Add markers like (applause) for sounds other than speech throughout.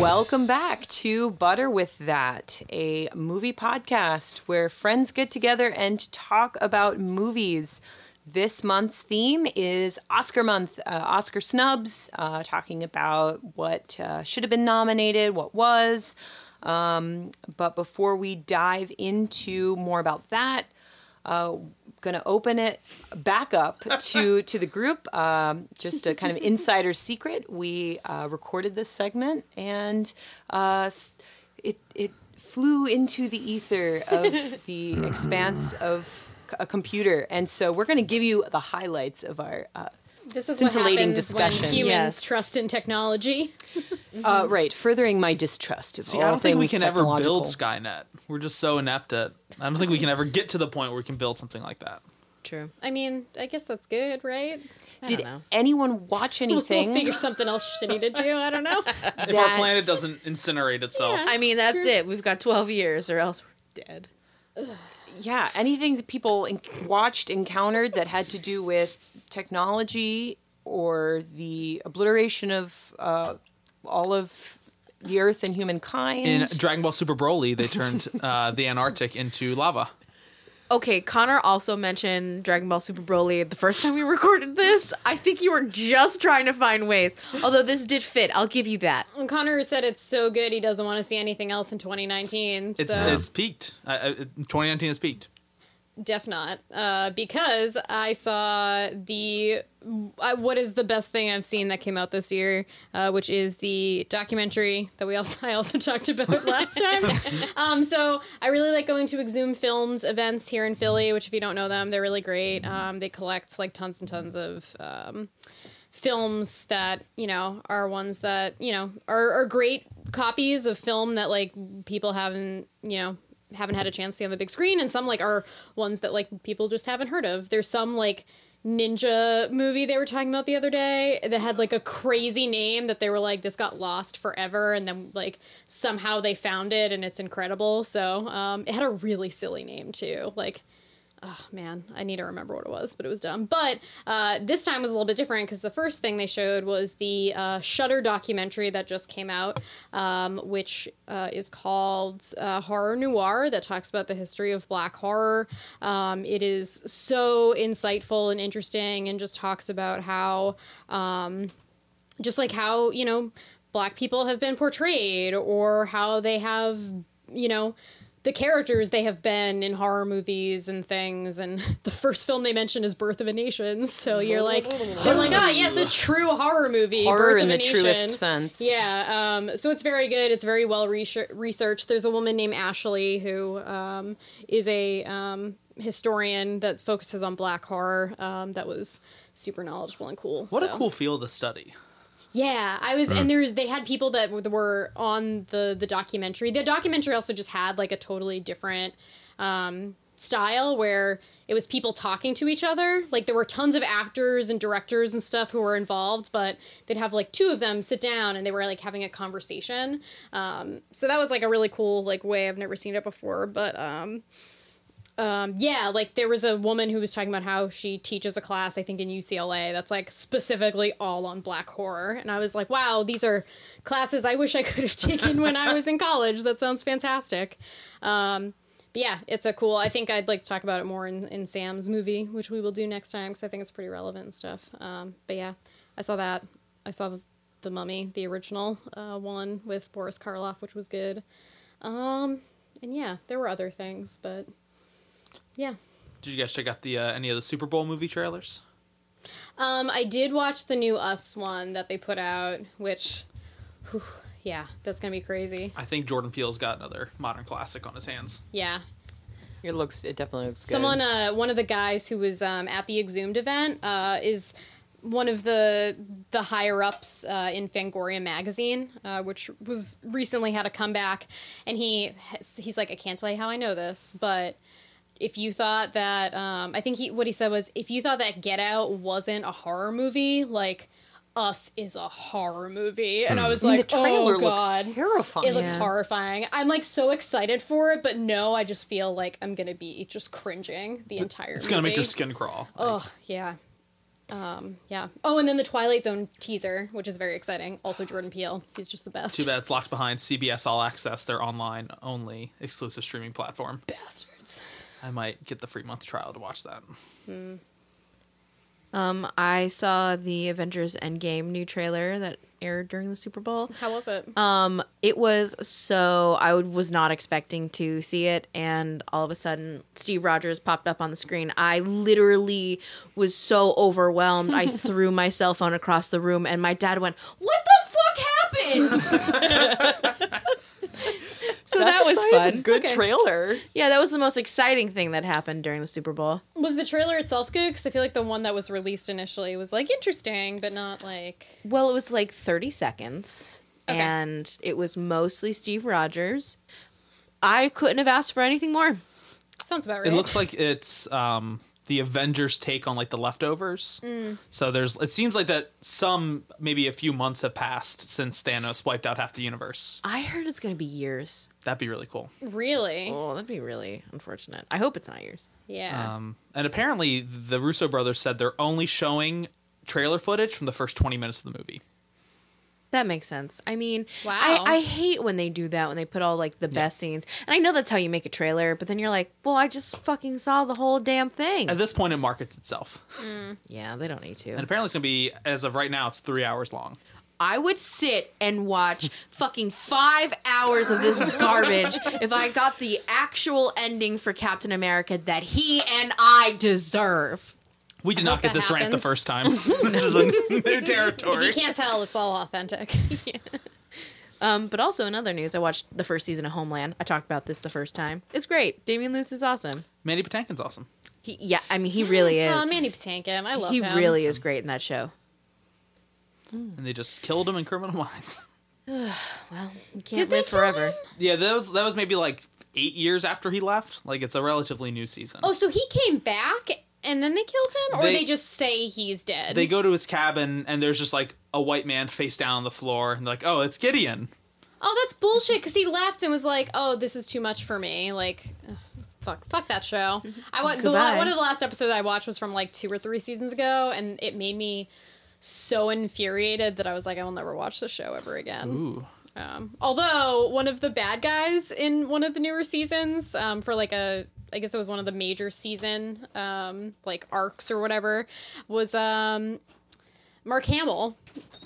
Welcome back to Butter with That, a movie podcast where friends get together and talk about movies. This month's theme is Oscar month, uh, Oscar snubs, uh, talking about what uh, should have been nominated, what was. Um, but before we dive into more about that, uh, going to open it back up to (laughs) to the group. Um, just a kind of insider secret. We uh, recorded this segment, and uh, it it flew into the ether of (laughs) the expanse of a computer, and so we're going to give you the highlights of our. Uh, This is what Scintillating happens discussion. when humans Yes. trust in technology. (laughs) uh, right, furthering my distrust of See, all I don't think we can ever build. Skynet. We're just so inept at. I don't think we can ever get to the point where we can build something like that. True. I mean, I guess that's good, right? I Did anyone watch (laughs) anything? We'll figure something else shitty to do. I don't know. (laughs) If our planet doesn't incinerate itself, Yeah. I mean, that's it. We've got 12 years or else we're dead. (sighs) yeah, anything that people en- watched, encountered that had to do with technology or the obliteration of uh, all of the Earth and humankind. in Dragon Ball Super Broly, they turned (laughs) uh, the Antarctic into lava. Okay, Connor also mentioned Dragon Ball Super Broly the first time we (laughs) recorded this. I think you were just trying to find ways. Although this did fit, I'll give you that. And Connor said it's so good he doesn't want to see anything else in 2019. It's so it's peaked. Uh, uh, 2019 has peaked. Def not uh, because I saw the uh, what is the best thing I've seen that came out this year, uh, which is the documentary that we also (laughs) I also talked about (laughs) last time. um, so I really like going to Exhumed Films events here in Philly, which if you don't know them, they're really great. Um, they collect like tons and tons of. Um, films that you know are ones that you know are, are great copies of film that like people haven't you know haven't had a chance to see on the big screen and some like are ones that like people just haven't heard of. There's some like ninja movie they were talking about the other day that had like a crazy name that they were like this got lost forever and then like somehow they found it and it's incredible. So um it had a really silly name too. Like oh man, I need to remember what it was, but it was dumb. But uh, this time was a little bit different because the first thing they showed was the uh, Shudder documentary that just came out, um, which uh, is called uh, Horror Noir, that talks about the history of black horror. Um, it is so insightful and interesting, and just talks about how, um, just like how you know, black people have been portrayed, or how they have, you know the characters they have been in horror movies and things and (laughs) the first film they mention is birth of a nation so you're like they're like ah yes a true horror movie Horror birth in of the a truest Nation." sense. yeah um, so it's very good it's very well research- researched there's a woman named ashley who um, is a um, historian that focuses on black horror um, that was super knowledgeable and cool What a cool field to study. Yeah, I was, and there's they had people that were- were on the the documentary. The documentary also just had like a totally different um, style where it was people talking to each other. Like there were tons of actors and directors and stuff who were involved, but they'd have like two of them sit down and they were like having a conversation. Um, so that was like a really cool like way. I've never seen it before, but um, um, yeah, like there was a woman who was talking about how she teaches a class, I think in UCLA, that's like specifically all on black horror. And I was like, wow, these are classes I wish I could have taken when I was in (laughs) college. That sounds fantastic. Um, but yeah, it's a cool. I think I'd like to talk about it more in, in Sam's movie, which we will do next time because I think it's pretty relevant and stuff. Um, but yeah, I saw that. I saw the, the Mummy, the original uh, one with Boris Karloff, which was good. Um, and yeah, there were other things, but yeah. Did you guys check out the uh, any of the Super Bowl movie trailers? Um, I did watch the new Us one that they put out, which, whew, yeah, that's gonna be crazy. I think Jordan Peele's got another modern classic on his hands. Yeah, It looks. It definitely looks good. someone, uh, one of the guys who was um, at the Exhumed event, uh, is one of the the higher ups uh, in Fangoria magazine, uh, which was recently had a comeback, and he he's like, I can't tell you how I know this, but if you thought that, um, I think he what he said was, if you thought that Get Out wasn't a horror movie, like. Us is a horror movie, and I was I mean, like, the trailer "Oh God, looks terrifying. it looks Yeah. horrifying." I'm like so excited for it, but no, I just feel like I'm gonna be just cringing the entire. It's gonna make your skin crawl. Oh yeah, Um, yeah. Oh, and then the Twilight Zone teaser, which is very exciting. Also, Jordan Peele. He's just the best. Too bad it's locked behind CBS All Access, their online only exclusive streaming platform. Bastards. I might get the free month trial to watch that. Um, I saw the Avengers Endgame new trailer that aired during the Super Bowl. How was it? Um, it was so I was not expecting to see it, and all of a sudden, Steve Rogers popped up on the screen. I literally was so overwhelmed. I (laughs) threw my cell phone across the room, and my dad went, "What the fuck happened?" (laughs) so That's that was a fun. Good Okay. trailer. Yeah, that was the most exciting thing that happened during the Super Bowl. was the trailer itself good? Because I feel like the one that was released initially was like interesting, but not like. Well, it was like 30 seconds, Okay. and it was mostly Steve Rogers. I couldn't have asked for anything more. Sounds about right. It looks like it's um, the Avengers' take on like the leftovers. So there's. It seems like that some maybe a few months have passed since Thanos wiped out half the universe. I heard it's going to be years. That'd be really cool. really. Oh, that'd be really unfortunate. I hope it's not yours. Yeah. Um, and apparently, the Russo brothers said they're only showing trailer footage from the first 20 minutes of the movie. That makes sense. I mean, Wow. I, I hate when they do that when they put all like the best scenes. And I know that's how you make a trailer, but then you're like, well, I just fucking saw the whole damn thing. At this point, it markets itself. Mm. yeah, they don't need to. And apparently, it's going to be, as of right now, it's three hours long. I would sit and watch (laughs) fucking five hours of this garbage (laughs) if I got the actual ending for Captain America that he and I deserve. We did not get that this rant the first time. (laughs) this is a new territory. (laughs) if you can't tell, it's all authentic. (laughs) Um, but also in other news, I watched the first season of Homeland. I talked about this the first time. It's great. Damian Lewis is awesome. Mandy Patinkin's awesome. He, yeah, I mean, he really is. Oh, Manny Patinkin. I love he him. He really is great in that show. And they just killed him in Criminal Minds. (sighs) Well, you Did can't they live forever. him? Yeah, that was that was maybe like eight years after he left. Like it's a relatively new season. Oh, so he came back and then they killed him, or They- they, just say he's dead? They go to his cabin and there's just like a white man face down on the floor and they're like, oh, it's Gideon. Oh, that's bullshit. Because he left and was like, "Oh, this is too much for me." Like, ugh, fuck, fuck that show. I went. The, one of the last episodes I watched was from like two or three seasons ago, and it made me so infuriated that I was like, I will never watch the show ever again. Ooh. Um, although one of the bad guys in one of the newer seasons, um, for like a, I guess it was one of the major season, um, like arcs or whatever, was um, Mark Hamill.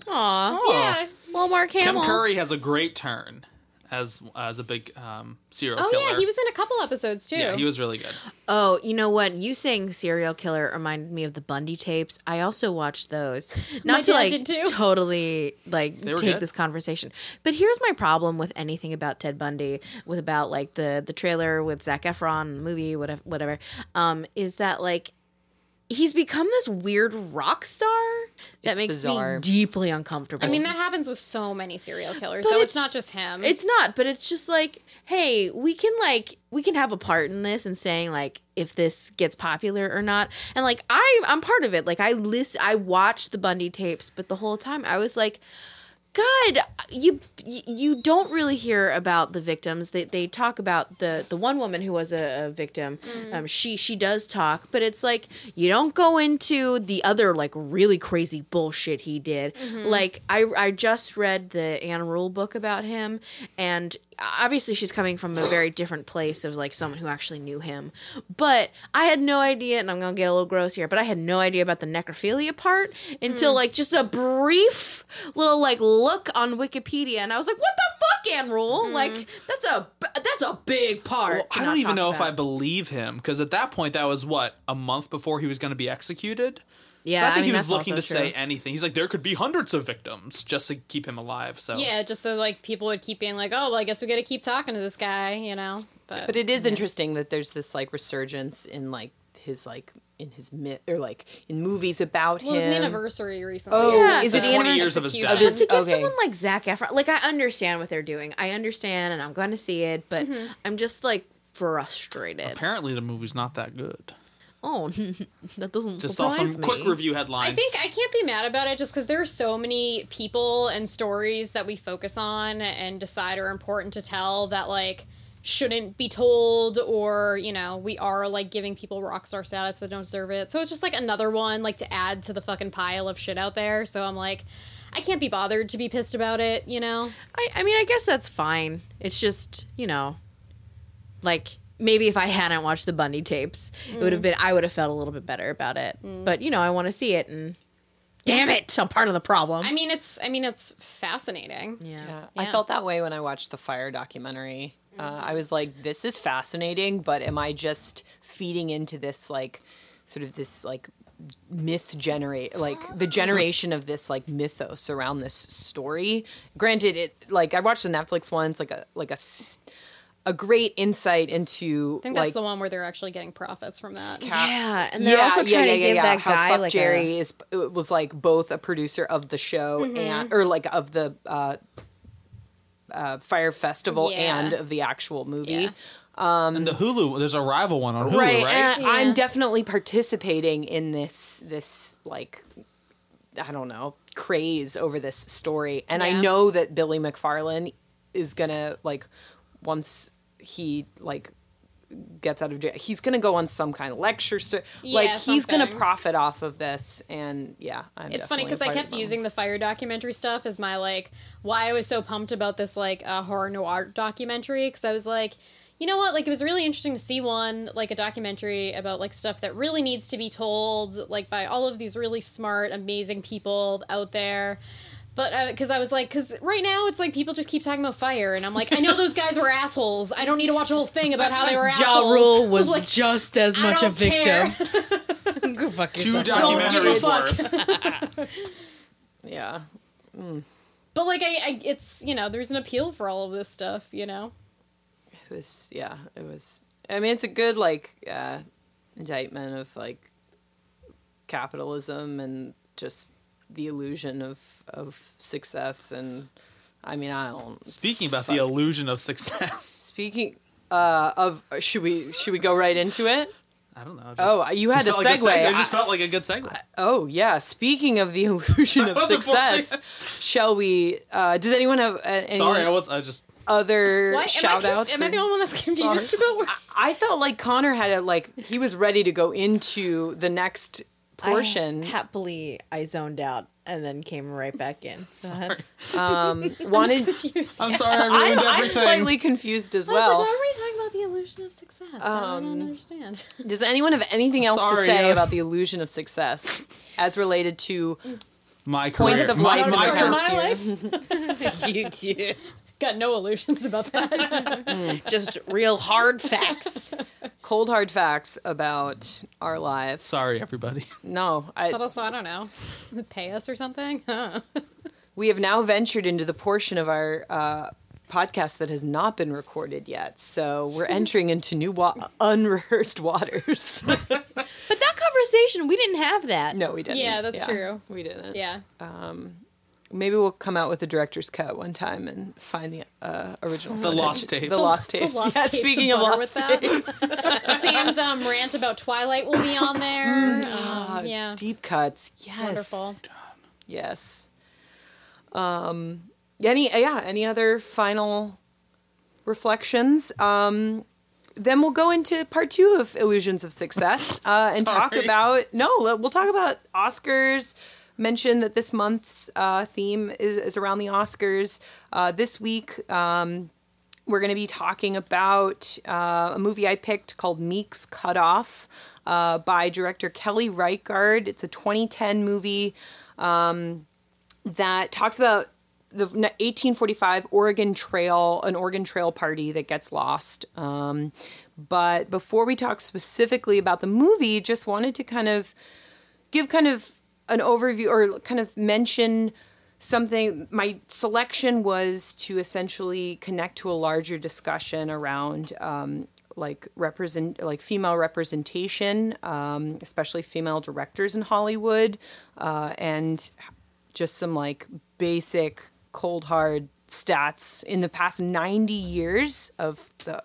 Aw. Yeah. Well, Mark Hamill. Tim Curry has a great turn as as a big um, serial killer. Oh killer. yeah, he was in a couple episodes too. Yeah, he was really good. Oh, you know what? You saying serial killer reminded me of the Bundy tapes. I also watched those. (laughs) Not My to dad like did too. totally like take good. this conversation. But here's my problem with anything about Ted Bundy, with about like the the trailer with Zac Efron, the movie, whatever whatever, um, is that like he's become this weird rock star that It's makes bizarre. me deeply uncomfortable. I mean, that happens with so many serial killers, But so it's- it's, not just him. It's not, but it's just like, hey, we can like we can have a part in this and saying like if this gets popular or not. And like I I'm part of it. Like I list I watched the Bundy tapes, but the whole time I was like God, you you don't really hear about the victims. They they talk about the the one woman who was a, a victim. Um, she she does talk, but it's like you don't go into the other like really crazy bullshit he did. Like I I just read the Ann Rule book about him, and obviously she's coming from a very different place of like someone who actually knew him. But I had no idea, and I'm gonna get a little gross here, but I had no idea about the necrophilia part until hmm. like just a brief little like look on Wikipedia, and I was like, "What the fuck, Ann Rule? Hmm. Like that's a that's a big part." Well, I don't even know if I believe him because at that point that was what a month before he was going to be executed. Yeah, so I think mean, he was looking to also say anything. He's like, there could be hundreds of victims just to keep him alive. So yeah, just so like people would keep being like, oh, well, I guess we got to keep talking to this guy, you know. But, But it is interesting that there's this like resurgence in like his like in his myth or like in movies about well, it was an anniversary recently. Oh, Yeah. is The it 20 anniversary? years of his Execution. death. But to get Okay. someone like Zac Efron, like I understand what they're doing. I understand, and I'm going to see it, but mm-hmm. I'm just like frustrated. apparently the movie's not that good. Oh, (laughs) that doesn't Just saw some me. quick review headlines. I think I can't be mad about it just because there are so many people and stories that we focus on and decide are important to tell that like shouldn't be told or you know we are like giving people rock star status that don't deserve it so it's just like another one like to add to the fucking pile of shit out there so i'm like i can't be bothered to be pissed about it you know I, I mean, I guess that's fine. It's just, you know, like maybe if I hadn't watched the Bundy tapes, it would have mm. been, I would have felt a little bit better about it. Mm. But, you know, I want to see it and damn it, I'm part of the problem. i mean it's i mean it's fascinating yeah. Yeah. I felt that way when I watched the Fyre documentary. Uh, mm. I was like, this is fascinating, but am I just feeding into this, like, sort of this, like, myth generate like the (gasps) generation of this like mythos around this story granted it like i watched the netflix one it's like a like a s- a great insight into i think that's the one where they're actually getting profits from that Yeah, and they're also trying to give that How guy Fuck like Jerry a, is it was like both a producer of the show and or like of the uh, uh, Fyre Festival Yeah. and of the actual movie. Yeah. and the Hulu, there's a rival one on Hulu, right? and Yeah. I'm definitely participating in this this like I don't know craze over this story, and I know that Billy McFarland is gonna like once he like gets out of jail he's gonna go on some kind of lecture ser- like Yeah, he's gonna profit off of this and yeah I'm it's funny because I kept using the Fyre documentary stuff as my like why I was so pumped about this like uh, horror noir documentary because I was like, you know what, like it was really interesting to see one like a documentary about like stuff that really needs to be told like by all of these really smart, amazing people out there. But because I was like, because right now it's like people just keep talking about Fyre, and I'm like, I know those guys were assholes. I don't need to watch a whole thing about how they were Ja assholes. Rule (laughs) was like, just as much a don't care. victim. (laughs) Go fuck Two yourself. Don't give a documentaries worth. (laughs) yeah But like I, I, it's you know, there's an appeal for all of this stuff, you know. it was yeah it was i mean it's a good like uh indictment of like capitalism and just the illusion of of success and i mean i don't Speaking about the illusion of success, (laughs) speaking uh of should we should we go right into it I don't know. Just, oh you had to just felt like a segue seg- It just felt like a good segue. oh yeah speaking of the (laughs) illusion of (laughs) success shall we uh does anyone have uh, any Sorry, I was. I just. other Why shout am I, outs am I the only one that's confused about where I felt like Connor had a like he was ready to go into the next portion. I, happily, I zoned out and then came right back in. Go ahead. um, (laughs) wanted. confused? I'm sorry, I I'm, ruined I'm slightly confused as I was like, well. why are we talking about the illusion of success? I Um, don't understand. (laughs) Does anyone have anything else Sorry, to say uh, about the illusion of success as related to my points of my, life in my the career- my life? (laughs) you, you, Got no illusions about that. just real hard facts. cold hard facts about our lives? Sorry, everybody. no. I, but also, I don't know. Pay us or something? Huh. (laughs) we have now ventured into the portion of our uh, podcast that has not been recorded yet, so we're (laughs) entering into new wa- unrehearsed waters. But that conversation, we didn't have that. no, we didn't. Yeah, that's true. We didn't. Yeah. Maybe we'll come out with a director's cut one time and find the uh, original. The footage. lost tapes. The lost tapes. The lost yeah, tapes speaking of of, lost with that. tapes. (laughs) Sam's um, rant about Twilight will be on there. Um, yeah. Deep cuts. Yes. Wonderful. Yes. Um. Any yeah. Any other final reflections? Um. Then we'll go into part two of Illusions of Success uh, and talk about no. We'll talk about Oscars. Mention that this month's uh, theme is, is around the Oscars. Uh, this week, um, we're going to be talking about uh, a movie I picked called Meek's Cut Off uh, by director Kelly Reichardt. It's a 2010 movie um, that talks about the 1845 Oregon Trail, an Oregon Trail party that gets lost. Um, but before we talk specifically about the movie, just wanted to kind of give kind of an overview or kind of mention something my selection was to essentially connect to a larger discussion around um, like represent like female representation um, especially female directors in hollywood uh, and just some like basic cold hard stats. In the past 90 years of the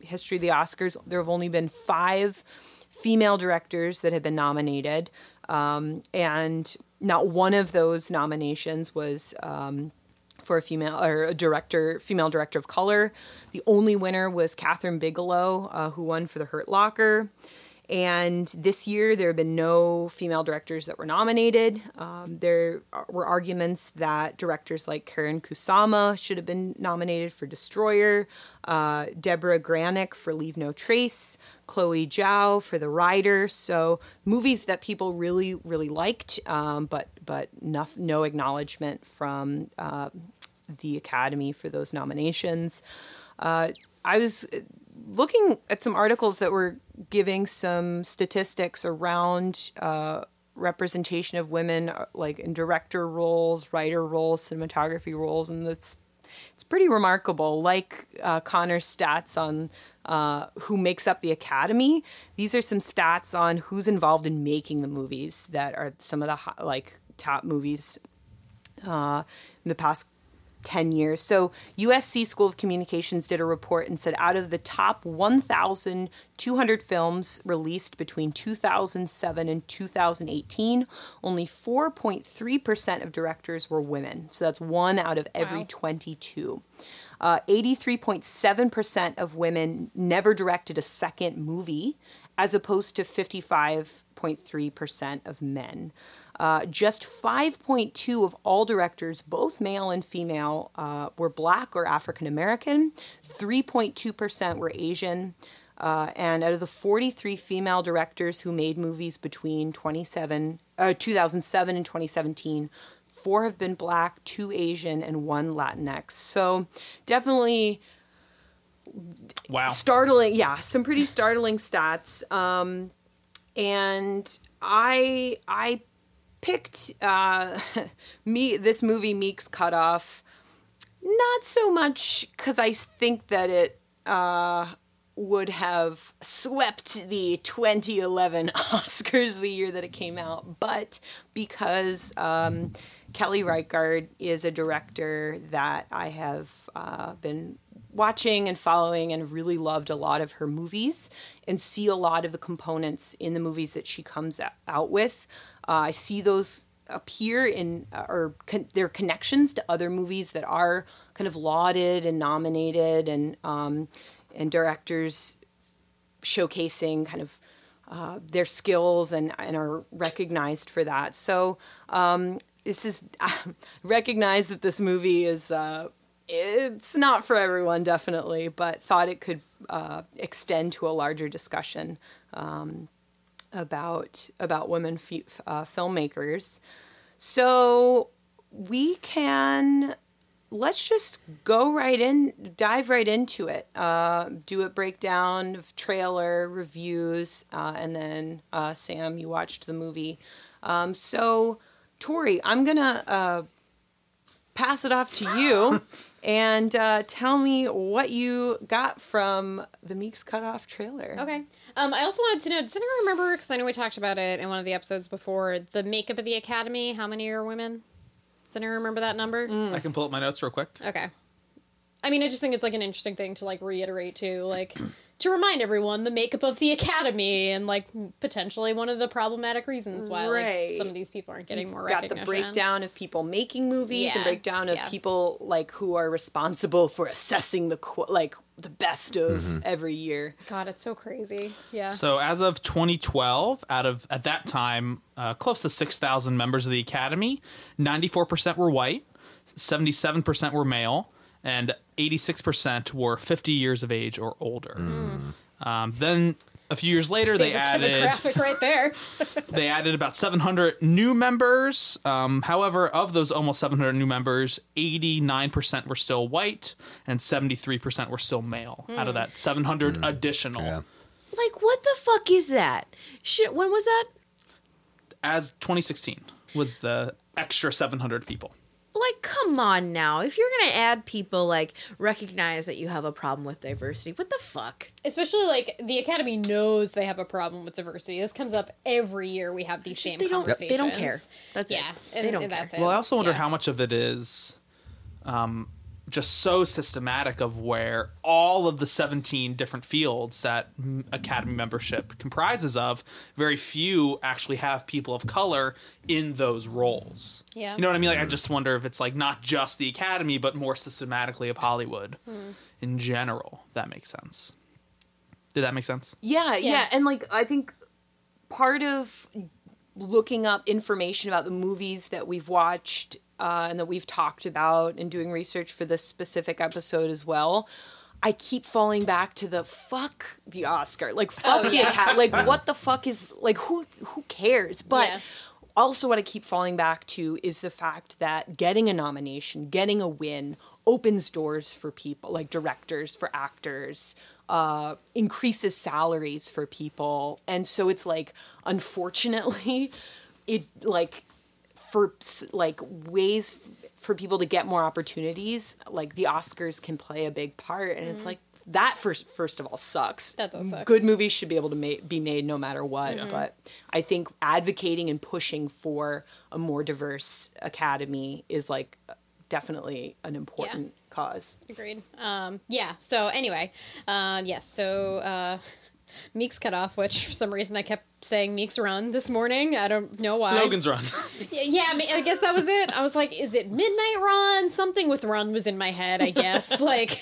history of the Oscars, there have only been five female directors that have been nominated, um, and not one of those nominations was um, for a female or a director, female director of color. The only winner was Kathryn Bigelow, uh, who won for The Hurt Locker. And this year, there have been no female directors that were nominated. Um, there were arguments that directors like Karyn Kusama should have been nominated for Destroyer, uh, Deborah Granik for Leave No Trace, Chloe Zhao for The Rider. So movies that people really, really liked, um, but but no, no acknowledgement from uh, the Academy for those nominations. Uh, I was looking at some articles that were giving some statistics around uh, representation of women, uh, like in director roles, writer roles, cinematography roles, and it's it's pretty remarkable. Like uh, Connor's stats on uh, who makes up the Academy, these are some stats on who's involved in making the movies that are some of the ho- like top movies uh, in the past 10 years. So, USC School of Communications did a report and said out of the top 1,200 films released between 2007 and 2018, only 4.3% of directors were women. So, that's one out of every Wow. 22. Uh, 83.7% of women never directed a second movie, as opposed to 55.3% of men. Uh, just 5.2 of all directors, both male and female, uh, were black or African American. 3.2% were Asian. Uh, and out of the 43 female directors who made movies between 27, uh, 2007 and 2017, four have been black, two Asian, and one Latinx. So definitely Wow. startling yeah some pretty startling stats um and i i picked uh (laughs) me this movie meek's cutoff not so much because i think that it uh would have swept the 2011 (laughs) Oscars the year that it came out, but because um, Kelly Reichardt is a director that I have uh, been watching and following and really loved a lot of her movies and see a lot of the components in the movies that she comes out with. Uh, I see those appear in uh, or con- their connections to other movies that are kind of lauded and nominated and um, and directors showcasing kind of uh, their skills and, and are recognized for that. So um, this is (laughs) recognize that this movie is uh, it's not for everyone definitely, but thought it could uh, extend to a larger discussion um, about about women f- uh, filmmakers. So we can let's just go right in, dive right into it. Uh, do a breakdown of trailer reviews, uh, and then uh, Sam, you watched the movie. Um, so, Tori, I'm gonna uh, pass it off to you. (laughs) And uh, tell me what you got from the Meeks Cutoff trailer. Okay. Um, I also wanted to know, does anyone remember, because I know we talked about it in one of the episodes before, the makeup of the Academy? How many are women? Does anyone remember that number? I can pull up my notes real quick. Okay. I mean, I just think it's like an interesting thing to like reiterate too, like to remind everyone the makeup of the academy and like potentially one of the problematic reasons why Right. like some of these people aren't getting You've more got recognition. the breakdown of people making movies and breakdown of yeah. people like who are responsible for assessing the qu- like the best of every year. God, it's so crazy. Yeah. So as of 2012, out of at that time, uh, close to 6,000 members of the Academy, 94% were white, 77% were male, and 86% were 50 years of age or older. Um, then a few years later, they Favorite added demographic right there. (laughs) they added about 700 new members. Um, however, of those almost 700 new members, 89% were still white and 73% were still male. Out of that 700 additional. Yeah. Like, what the fuck is that? Shit, when was that? as 2016 was the extra 700 people. Like, come on now. If you're gonna add people, like, recognize that you have a problem with diversity. What the fuck? Especially like the academy knows they have a problem with diversity. This comes up every year. We have these It's just same they don't- conversations. they don't care. That's it. yeah, They don't and that's care. it. Well, I also wonder Yeah. how much of it is um, just so systematic of where all of the 17 different fields that academy membership comprises of very few actually have people of color in those roles. Yeah. you know what i mean? Like i mm. just wonder if it's like not just the academy but more systematically of hollywood hmm. in general. That makes sense. Did that make sense? Yeah, yeah, Yeah. and like I think part of looking up information about the movies that we've watched uh, and that we've talked about and doing research for this specific episode as well. I keep falling back to the fuck the Oscar, like fuck Oh, the yeah. Acad- like what the fuck is like who who cares? But Yeah. also what I keep falling back to is the fact that getting a nomination, getting a win opens doors for people like directors, for actors, uh, increases salaries for people. And so it's like, unfortunately, (laughs) it like for like ways f- for people to get more opportunities, like the Oscars can play a big part. And it's like, that first, first of all sucks. That does suck. Good movies should be able to ma- be made no matter what. But I think advocating and pushing for a more diverse academy is like definitely an important cause. Agreed. Um, yeah. So anyway, um, yes. so uh, Meeks cut off, which for some reason I kept saying Meeks run this morning. I don't know why. logan's run (laughs) Yeah, I, mean, I guess that was it. I was like, is it Midnight Run? Something with Run was in my head, I guess. (laughs) like,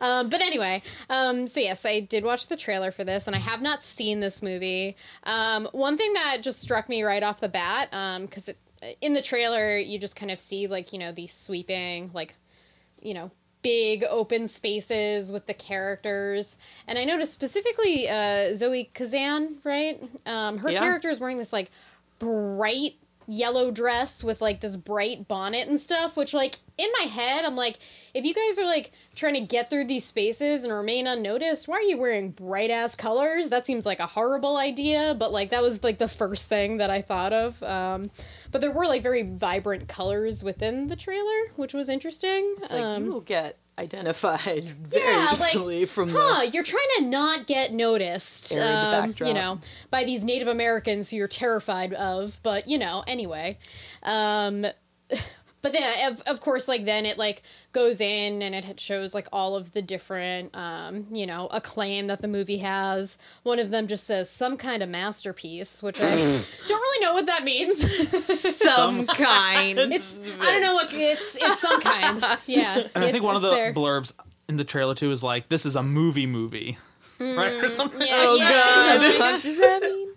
um, but anyway, um, so yes, I did watch the trailer for this, and I have not seen this movie. Um, one thing that just struck me right off the bat, because it in the trailer you just kind of see like you know these sweeping like you know big open spaces with the characters and i noticed specifically uh, zoe kazan right um, her Yeah. character is wearing this like bright yellow dress with like this bright bonnet and stuff which like in my head i'm like if you guys are like trying to get through these spaces and remain unnoticed why are you wearing bright ass colors? That seems like a horrible idea but like that was like the first thing that i thought of um, but there were like very vibrant colors within the trailer which was interesting It's like um, you will get identified (laughs) very yeah, like, easily from huh, the you're trying to not get noticed, Area in the um, you know, by these Native Americans who you're terrified of. But you know, anyway. Um, (laughs) but then, of, of course, like then it like goes in and it shows like all of the different, um, you know, acclaim that the movie has. One of them just says some kind of masterpiece, which I (laughs) don't really know what that means. Some (laughs) kind. it's I don't know what it's it's some kind. (laughs) Yeah, and i think one of the there. blurbs in the trailer too is like this is a movie movie right or something Yeah, oh yeah. god. What the fuck does that mean?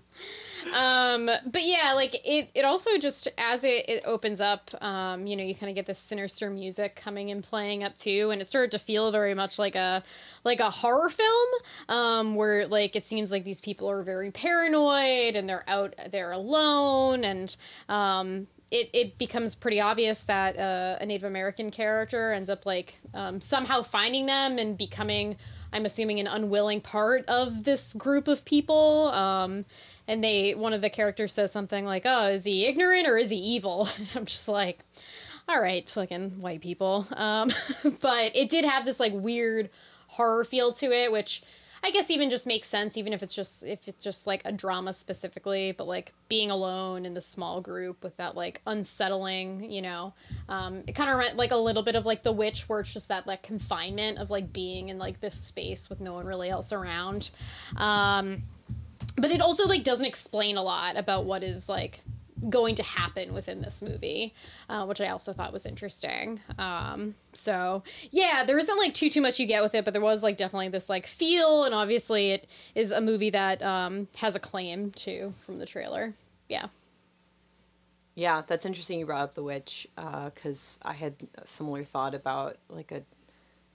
Um, but yeah, like it, it also just as it, it opens up, um, you know, you kind of get this sinister music coming and playing up too, and it started to feel very much like a like a horror film, um, where like it seems like these people are very paranoid and they're out there alone, and um, it, it becomes pretty obvious that uh, a Native American character ends up like um, somehow finding them and becoming, I'm assuming, an unwilling part of this group of people. Um, and they, one of the characters says something like, "Oh, is he ignorant or is he evil?" (laughs) And I'm just like, "All right, fucking white people." Um, (laughs) but it did have this like weird horror feel to it, which I guess even just makes sense, even if it's just if it's just like a drama specifically, but like being alone in the small group with that like unsettling, you know, um, it kind of like a little bit of like The Witch, where it's just that like confinement of like being in like this space with no one really else around. Um, but it also like doesn't explain a lot about what is like going to happen within this movie, uh, which I also thought was interesting. Um, so yeah, there isn't like too too much you get with it, but there was like definitely this like feel, and obviously it is a movie that um, has a claim too from the trailer. Yeah, Yeah, that's interesting. You brought up the witch because I had a similar thought about like a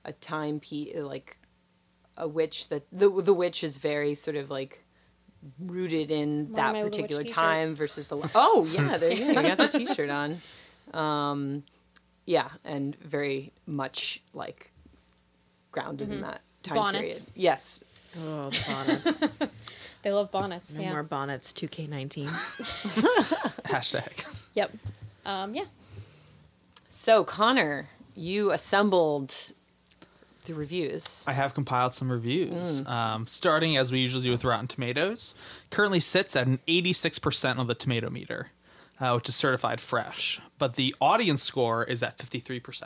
a time piece, like a witch that the the witch is very sort of like rooted in that my Little Witch particular time versus the oh yeah (laughs) there you go you got the t-shirt on um yeah and very much like grounded in that time Bonnets. period yes Oh, the bonnets. (laughs) they love bonnets. No yeah. more bonnets. 2K19. (laughs) hashtag Yep. Um, yeah. so connor you assembled the reviews I have compiled some reviews. Um, starting as we usually do with Rotten Tomatoes, currently sits at an 86% on the tomato meter, uh, which is certified fresh. But the audience score is at 53%.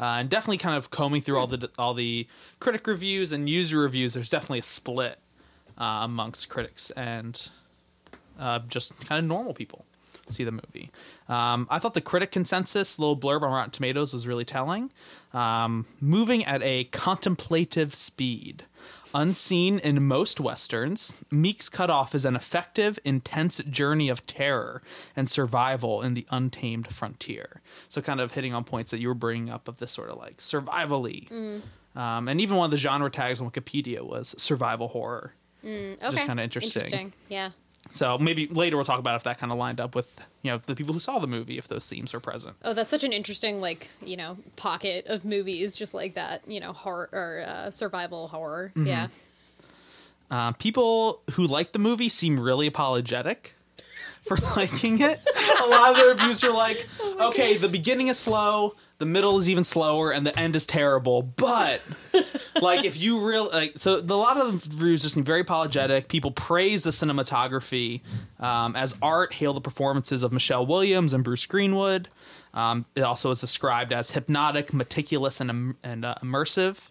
Uh, and definitely kind of combing through all the all the critic reviews and user reviews, there's definitely a split uh, amongst critics and uh, just kind of normal people see the movie. Um, I thought the critic consensus, little blurb on Rotten Tomatoes, was really telling. Um, moving at a contemplative speed. Unseen in most westerns, Meek's Cutoff is an effective, intense journey of terror and survival in the untamed frontier. So, kind of hitting on points that you were bringing up of this sort of like survival-y. Um, and even one of the genre tags on Wikipedia was survival horror. Okay. Just kinda interesting. Interesting. Yeah. So maybe later we'll talk about if that kind of lined up with you know the people who saw the movie if those themes are present. Oh, that's such an interesting, like, you know, pocket of movies just like that, you know, horror or uh, survival horror. Mm-hmm. Yeah. Uh, people who like the movie seem really apologetic for (laughs) liking it. A lot of the reviews are like, (laughs) okay, the beginning is slow, the middle is even slower, and the end is terrible. But (laughs) like, if you really like, so the, a lot of the reviews just seem very apologetic. People praise the cinematography um, as art, hail the performances of Michelle Williams and Bruce Greenwood. Um, it also is described as hypnotic, meticulous, and, and uh, immersive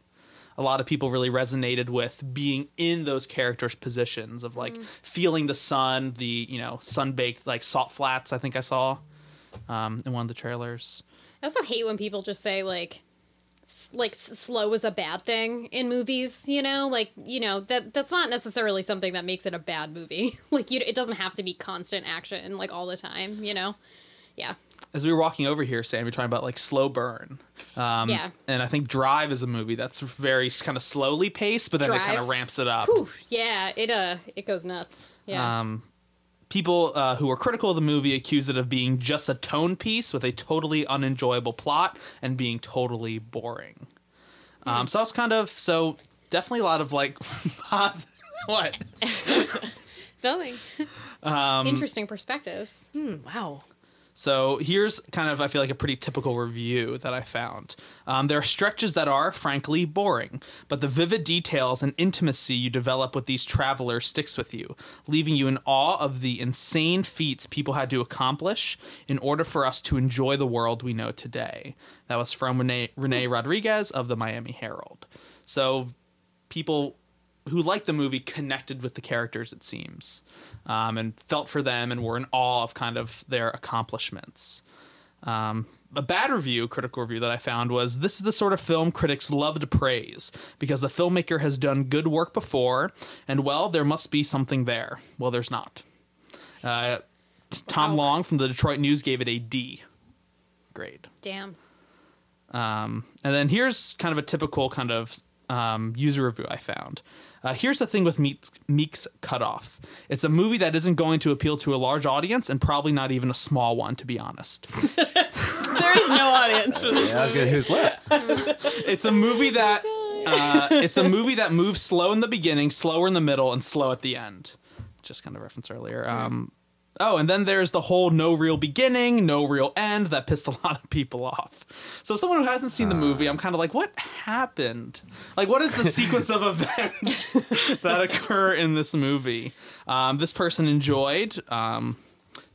a lot of people really resonated with being in those characters' positions of like feeling the sun, the you know sun baked like salt flats. I think I saw um, in one of the trailers. I also hate when people just say like like slow is a bad thing in movies, you know? Like, you know, that that's not necessarily something that makes it a bad movie. (laughs) like you it doesn't have to be constant action like all the time, you know? Yeah. As we were walking over here, Sam, you're talking about like slow burn. Um, Yeah. And I think Drive is a movie that's very kind of slowly paced, but then it kind of ramps it up. Whew, yeah, it uh it goes nuts. Yeah. Um, people uh, who were critical of the movie accuse it of being just a tone piece with a totally unenjoyable plot and being totally boring. Um, so I was kind of so definitely a lot of like (laughs) positive. (laughs) What? (laughs) Nothing. um, Interesting perspectives. Hmm, wow. So here's kind of I feel like a pretty typical review that I found. Um, there are stretches that are frankly boring, but the vivid details and intimacy you develop with these travelers sticks with you, leaving you in awe of the insane feats people had to accomplish in order for us to enjoy the world we know today. That was from Rene, Rene Rodriguez of the Miami Herald. So people who liked the movie connected with the characters, it seems, um, and felt for them and were in awe of kind of their accomplishments. Um, a bad review, critical review that I found was this is the sort of film critics love to praise because the filmmaker has done good work before, and well, there must be something there. Well, there's not. Uh, Tom Wow. Long from the Detroit News gave it a D grade. Damn. Um, and then here's kind of a typical kind of um, user review I found. Uh, here's the thing with Meek's, Meek's Cutoff. It's a movie that isn't going to appeal to a large audience and probably not even a small one, to be honest. (laughs) There is no audience for this. Yeah, I was good. Who's left? (laughs) It's a movie that uh, it's a movie that moves slow in the beginning, slower in the middle, and slow at the end. Just kind of reference earlier. Um, oh, and then there's the whole no real beginning, no real end that pissed a (laughs) lot of people off. So, someone who hasn't seen the movie, I'm kind of like, what happened? Like, what is the sequence of (laughs) events (laughs) that occur in this movie? Um, this person enjoyed. Um,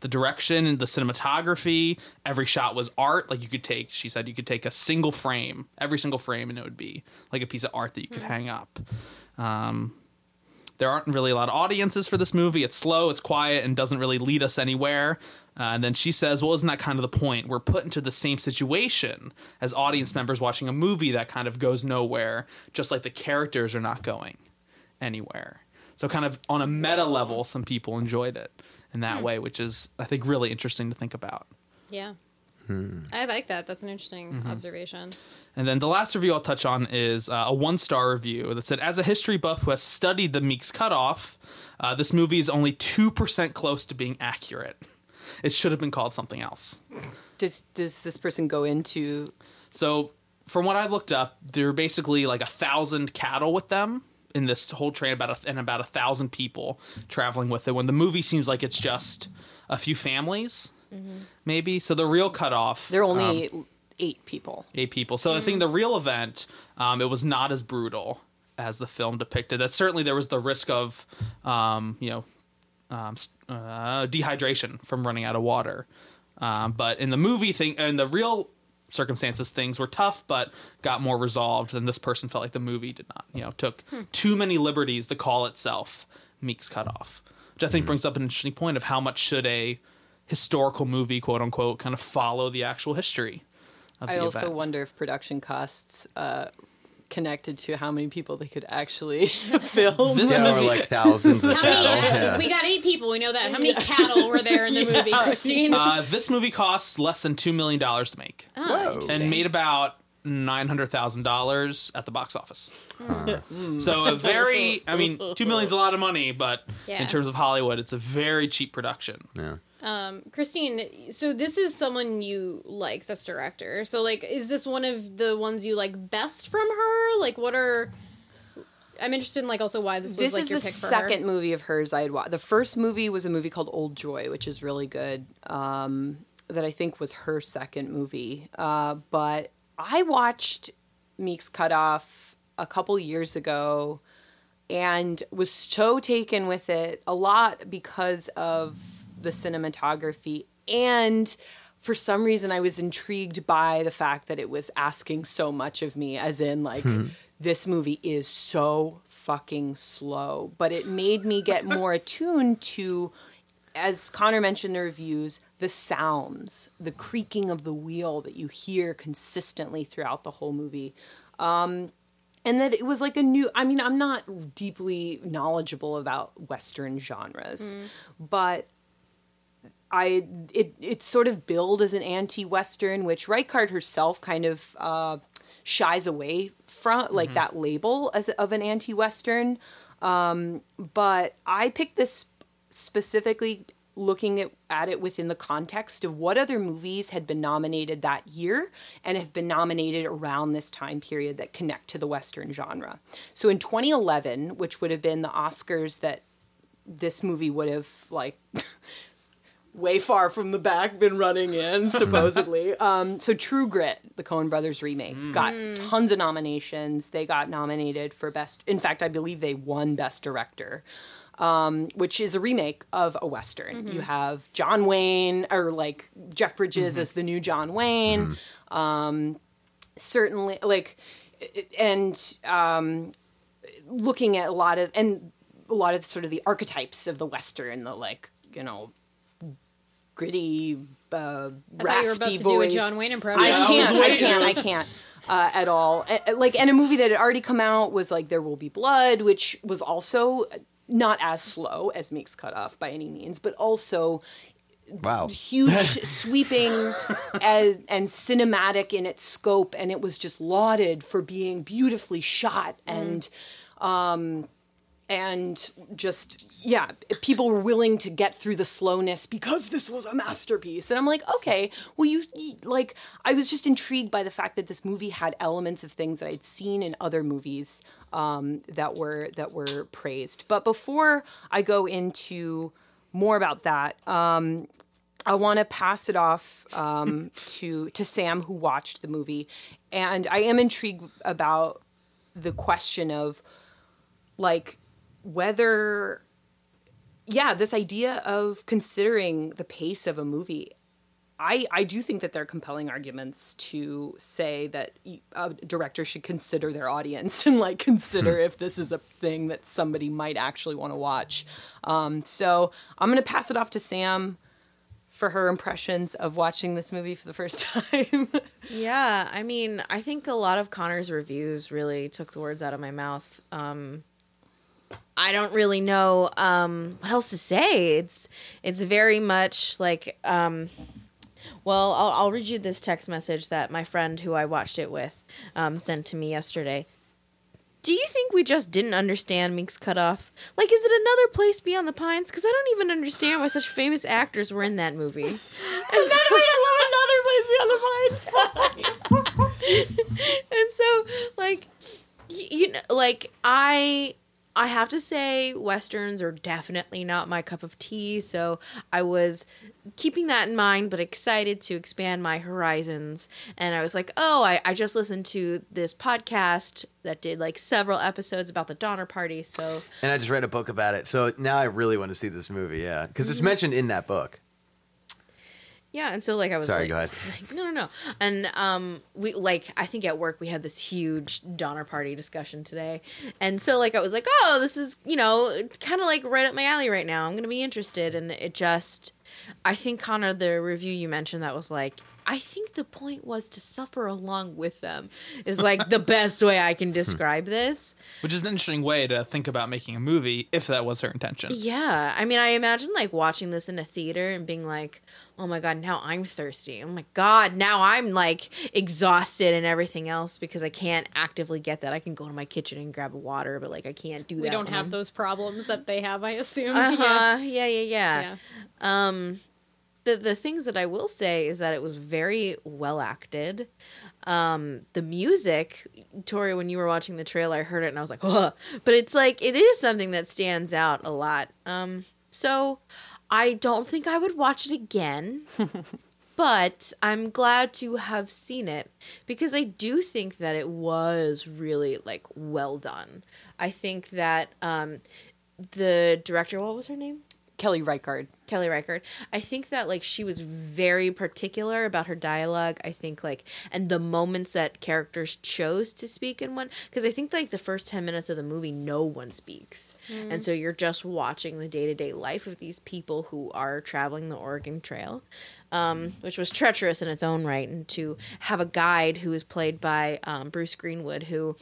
the direction and the cinematography every shot was art like you could take she said you could take a single frame every single frame and it would be like a piece of art that you could hang up um, there aren't really a lot of audiences for this movie it's slow it's quiet and doesn't really lead us anywhere uh, and then she says well isn't that kind of the point we're put into the same situation as audience members watching a movie that kind of goes nowhere just like the characters are not going anywhere so kind of on a meta level some people enjoyed it in that way which is i think really interesting to think about Yeah. I like that. That's an interesting Mm-hmm. observation. And then the last review I'll touch on is uh, a one star review that said, As a history buff who has studied the Meeks cutoff, uh, this movie is only 2% close to being accurate. It should have been called something else. Does does this person go into? So, from what I looked up, there are basically like a thousand cattle with them in this whole train, about a, and about a thousand people traveling with it. When the movie seems like it's just a few families, maybe. So the real cutoff, They're um, only eight people. eight people. So I think the real event, um, it was not as brutal as the film depicted. That certainly there was the risk of, um, you know, um, uh, dehydration from running out of water. Um, but in the movie thing, in the real circumstances things were tough but got more resolved and this person felt like the movie did not you know took too many liberties The call itself meek's cut off which i think brings up an interesting point of how much should a historical movie quote unquote kind of follow the actual history of I the also event. wonder if production costs uh, connected to how many people they could actually (laughs) film. This Yeah, or movie- like thousands of How many? cattle. uh, Yeah. We got eight people. We know that. How many cattle were there in the (laughs) movie, Christine? uh, this movie cost less than two million dollars to make Oh, Whoa. and made about nine hundred thousand dollars at the box office. (laughs) so a very, I mean, two million's a lot of money, but Yeah. in terms of Hollywood, it's a very cheap production. Yeah. Um, Christine, so this is someone you like, this director. So, like, is this one of the ones you like best from her? Like, what are? I'm interested in like also why this was this like is your the pick for second her. movie of hers I had watched. The first movie was a movie called Old Joy, which is really good. Um, that I think was her second movie. Uh, but I watched Meek's Cutoff a couple years ago and was so taken with it a lot because of the cinematography. And for some reason I was intrigued by the fact that it was asking so much of me as in like this movie is so fucking slow. But it made me get more (laughs) attuned to as Connor mentioned in the reviews, the sounds, the creaking of the wheel that you hear consistently throughout the whole movie. Um, and that it was like a new, I mean, I'm not deeply knowledgeable about Western genres, but I it it's sort of billed as an anti-western, which Reichardt herself kind of uh, shies away from, like that label as of an anti-western. Um, but I picked this specifically looking at, at it within the context of what other movies had been nominated that year and have been nominated around this time period that connect to the western genre. So in 2011, which would have been the Oscars that this movie would have like (laughs) way far from the back been running in (laughs) supposedly. Um, so true grit the coen brothers remake got tons of nominations. They got nominated for best in fact i believe they won best director um, which is a remake of a western. You have john wayne or like jeff bridges as the new john wayne. Um, certainly like and um, looking at a lot of and a lot of sort of the archetypes of the western the like you know gritty uh I thought you were about raspy to do a voice John Wayne impression. I Yeah, I was can't. I waiting. can't. I (laughs) can't uh, at all. Uh, Like, and a movie that had already come out was like There Will Be Blood, which was also not as slow as Meek's Cut Off by any means, but also Wow. huge, (laughs) sweeping, as and cinematic in its scope, and it was just lauded for being beautifully shot and. Um, and just yeah people were willing to get through the slowness because this was a masterpiece. And i'm like okay well you, like i was just intrigued by the fact that this movie had elements of things that i'd seen in other movies um, that were that were praised. But before i go into more about that um, I want to pass it off um, (laughs) to to Sam, who watched the movie, and I am intrigued about the question of like whether yeah this idea of considering the pace of a movie i i do think that there are compelling arguments to say that a director should consider their audience (laughs) and like consider if this is a thing that somebody might actually want to watch. Um, so i'm going to pass it off to sam for her impressions of watching this movie for the first (laughs) time. Yeah, I mean, I think a lot of Connor's reviews really took the words out of my mouth. Um, I don't really know um, what else to say. It's it's very much like, um, well, I'll, I'll read you this text message that my friend who I watched it with um, sent to me yesterday. Do you think we just didn't understand Meek's cutoff? Like, is it another place beyond the pines? Because I don't even understand why such famous actors were in that movie. (laughs) And so- and so like y- you know like i i have to say westerns are definitely not my cup of tea so i was keeping that in mind but excited to expand my horizons and i was like oh i, I just listened to this podcast that did like several episodes about the donner party so And I just read a book about it. So now I really want to see this movie, yeah. Because it's mm-hmm. mentioned in that book. Yeah, and so like I was Sorry, like, go ahead. (laughs) like, no, no, no. And um, we like I think at work we had this huge Donner Party discussion today, and so like I was like, oh, this is you know kind of like right up my alley right now. I'm gonna be interested, and it just, I think Connor, the review you mentioned that was like. I think the point was to suffer along with them is like the best way I can (laughs) describe this. Which is an interesting way to think about making a movie if that was her intention. Yeah. I mean, I imagine like watching this in a theater and being like, oh my God, now I'm thirsty. Oh my God, now I'm like exhausted and everything else because I can't actively get that. I can go to my kitchen and grab a water, but like I can't do that. We don't when have I'm- those problems that they have, I assume. (laughs) Uh-huh. Yeah, yeah, yeah. Yeah. yeah. Um, the the things that I will say is that it was very well acted. Um, the music, Tori, when you were watching the trailer, I heard it and I was like, Ugh. but it's like it is something that stands out a lot. Um, so I don't think I would watch it again. (laughs) But I'm glad to have seen it because I do think that it was really like well done. I think that um, the director, what was her name? Kelly Reichardt. Kelly Reichardt. I think that like she was very particular about her dialogue. I think like and the moments that characters chose to speak in one because I think like the first 10 minutes of the movie no one speaks. And so you're just watching the day-to-day life of these people who are traveling the Oregon Trail. Um, which was treacherous in its own right and to have a guide who is played by um, Bruce Greenwood who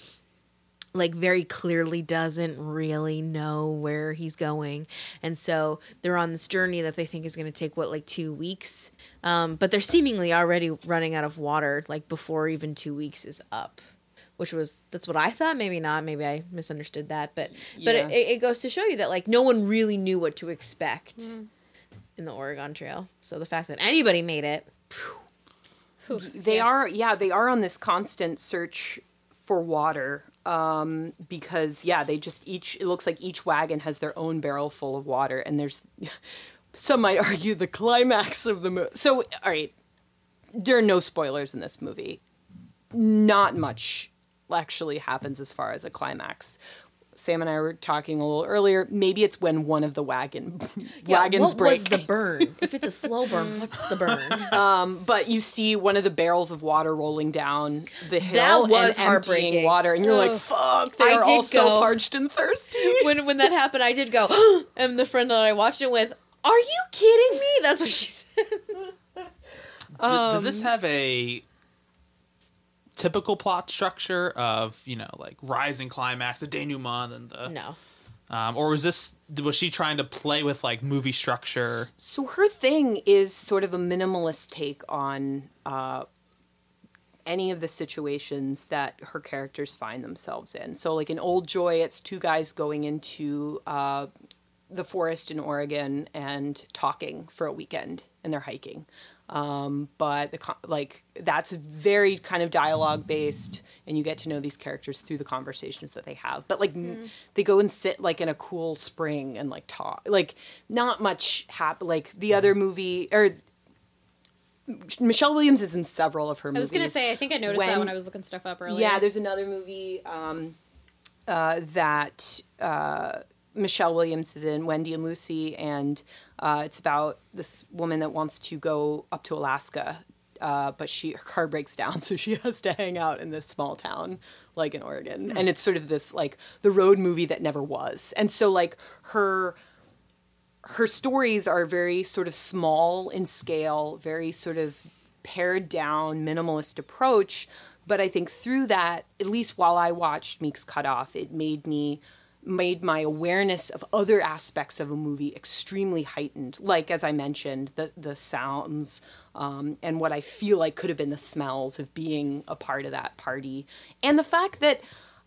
like very clearly doesn't really know where he's going. And so they're on this journey that they think is going to take what like two weeks? Um, but they're seemingly already running out of water like before even two weeks is up which was that's what i thought. Maybe not. Maybe i misunderstood that. But but it, it goes to show you that like no one really knew what to expect in the oregon trail. So the fact that anybody made it They are, yeah, they are on this constant search for water. Um, because yeah, they just each it looks like each wagon has their own barrel full of water, and there's (laughs) some might argue the climax of the movie. So, all right, there are no spoilers in this movie. Not much actually happens as far as a climax. Sam and I were talking a little earlier. Maybe it's when one of the wagon (laughs) Yeah, wagons what break. was the (laughs) burn if it's a slow burn what's the burn but you see one of the barrels of water rolling down the hill That was and emptying water, and you're like, "Fuck!" They I are did all so parched and thirsty. (laughs) when when that happened, I did go, (gasps) and the friend that I watched it with, "Are you kidding me?" That's what she said. Did, Um, did this have a typical plot structure of you know like rising climax, the denouement, and the No, um, or was this was she trying to play with like movie structure? So her thing is sort of a minimalist take on uh, any of the situations that her characters find themselves in. So, like in Old Joy, it's two guys going into uh, the forest in Oregon and talking for a weekend, and they're hiking. Um, but the like that's very kind of dialogue based, and you get to know these characters through the conversations that they have. But like n- they go and sit like in a cool spring and like talk. Like not much happen. Like the other movie or Michelle Williams is in several of her I movies. was gonna say, I think I noticed that When- when I was looking stuff up earlier. Yeah, there's another movie um, uh, that uh, Michelle Williams is in, Wendy and Lucy, and uh, it's about this woman that wants to go up to Alaska, uh, but she her car breaks down, (laughs) so she has to hang out in this small town like in Oregon, and it's sort of this like the road movie that never was, and so like her her stories are very sort of small in scale, very sort of pared down, minimalist approach. But I think through that, at least while I watched Meek's Cut Off, it made me made my awareness of other aspects of a movie extremely heightened. Like as I mentioned, the the sounds um, and what I feel like could have been the smells of being a part of that party, and the fact that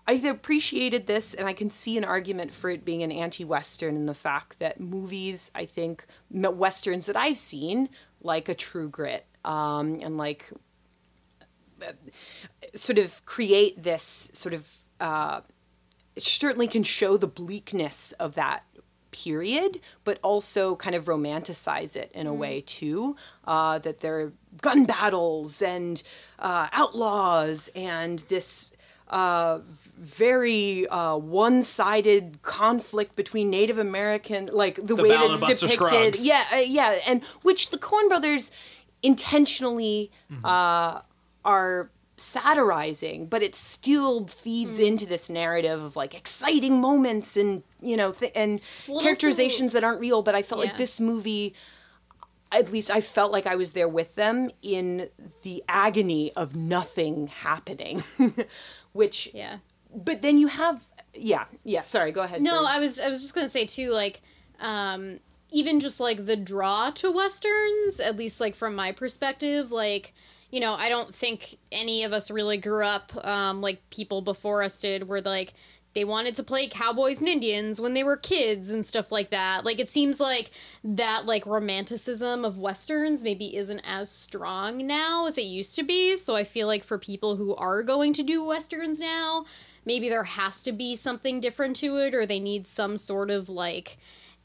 I appreciated this, and I can see an argument for it being an anti-Western, in the fact that movies, I think, westerns that I've seen, like a True Grit, um, and like uh, sort of create this sort of uh, it certainly can show the bleakness of that period, but also kind of romanticize it in a way too. Uh, that there are gun battles and uh, outlaws and this uh, very uh, one-sided conflict between Native American, like the, The way Ballad that's depicted. Scruggs. Yeah, uh, yeah, and which the Coen Brothers intentionally uh, are satirizing, but it still feeds into this narrative of like exciting moments and you know th- and Well, characterizations that aren't real. But I felt Yeah. like this movie. At least I felt like I was there with them in the agony of nothing happening, (laughs) which Yeah. but then you have yeah yeah sorry go ahead No. I was I was just gonna say too, like, um, even just like the draw to westerns, at least like from my perspective, like, you know, I don't think any of us really grew up um, like people before us did, where like they wanted to play cowboys and Indians when they were kids and stuff like that. Like, it seems like that like romanticism of westerns maybe isn't as strong now as it used to be. So I feel like for people who are going to do westerns now, maybe there has to be something different to it or they need some sort of like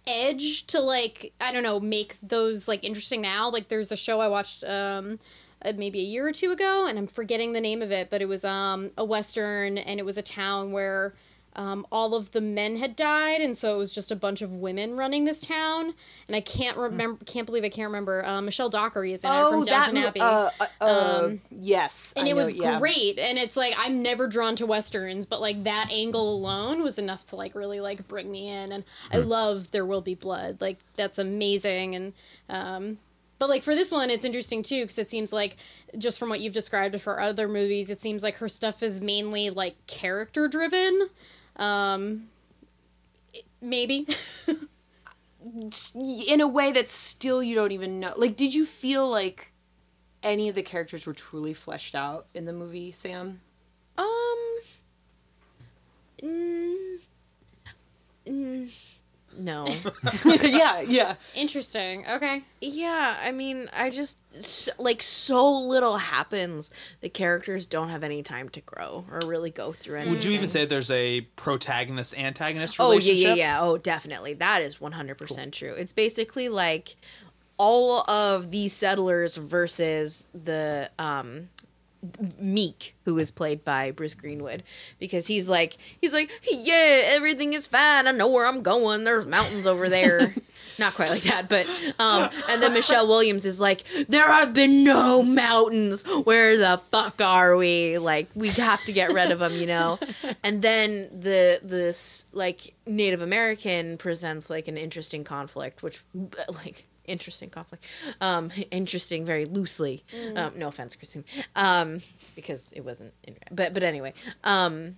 edge to like i don't know make those like interesting now like there's a show i watched um uh, maybe a year or two ago and i'm forgetting the name of it but it was um a western and it was a town where um, all of the men had died, and so it was just a bunch of women running this town. And I can't remember, can't believe I can't remember. Um, Michelle Dockery is in it from Downton mo- Abbey uh, uh, uh, yes and I it know, was yeah. great and it's like i'm never drawn to westerns but like that angle alone was enough to like really like bring me in and i love there will be blood like that's amazing and um but like for this one it's interesting too because it seems like just from what you've described for other movies it seems like her stuff is mainly like character driven. Um maybe. (laughs) In a way that still you don't even know. Like did you feel like any of the characters were truly fleshed out in the movie sam? Um. Mm, mm, no. (laughs) yeah yeah interesting okay yeah, I mean, I just like so little happens. The characters don't have any time to grow or really go through anything. Would you even say there's a protagonist antagonist Oh yeah, relationship? yeah, yeah. Oh, definitely. That is one hundred percent true. It's basically like all of these settlers versus the um Meek, who is played by Bruce Greenwood, because he's like he's like, yeah, everything is fine. I know where I'm going. There's mountains over there. (laughs) Not quite like that, but um, and then Michelle Williams is like, there have been no mountains. Where the fuck are we? Like, we have to get rid of them, you know. (laughs) And then the this like Native American presents like an interesting conflict, which (laughs) like interesting conflict. Um interesting very loosely. Um no offense christine. Um because it wasn't but but anyway. Um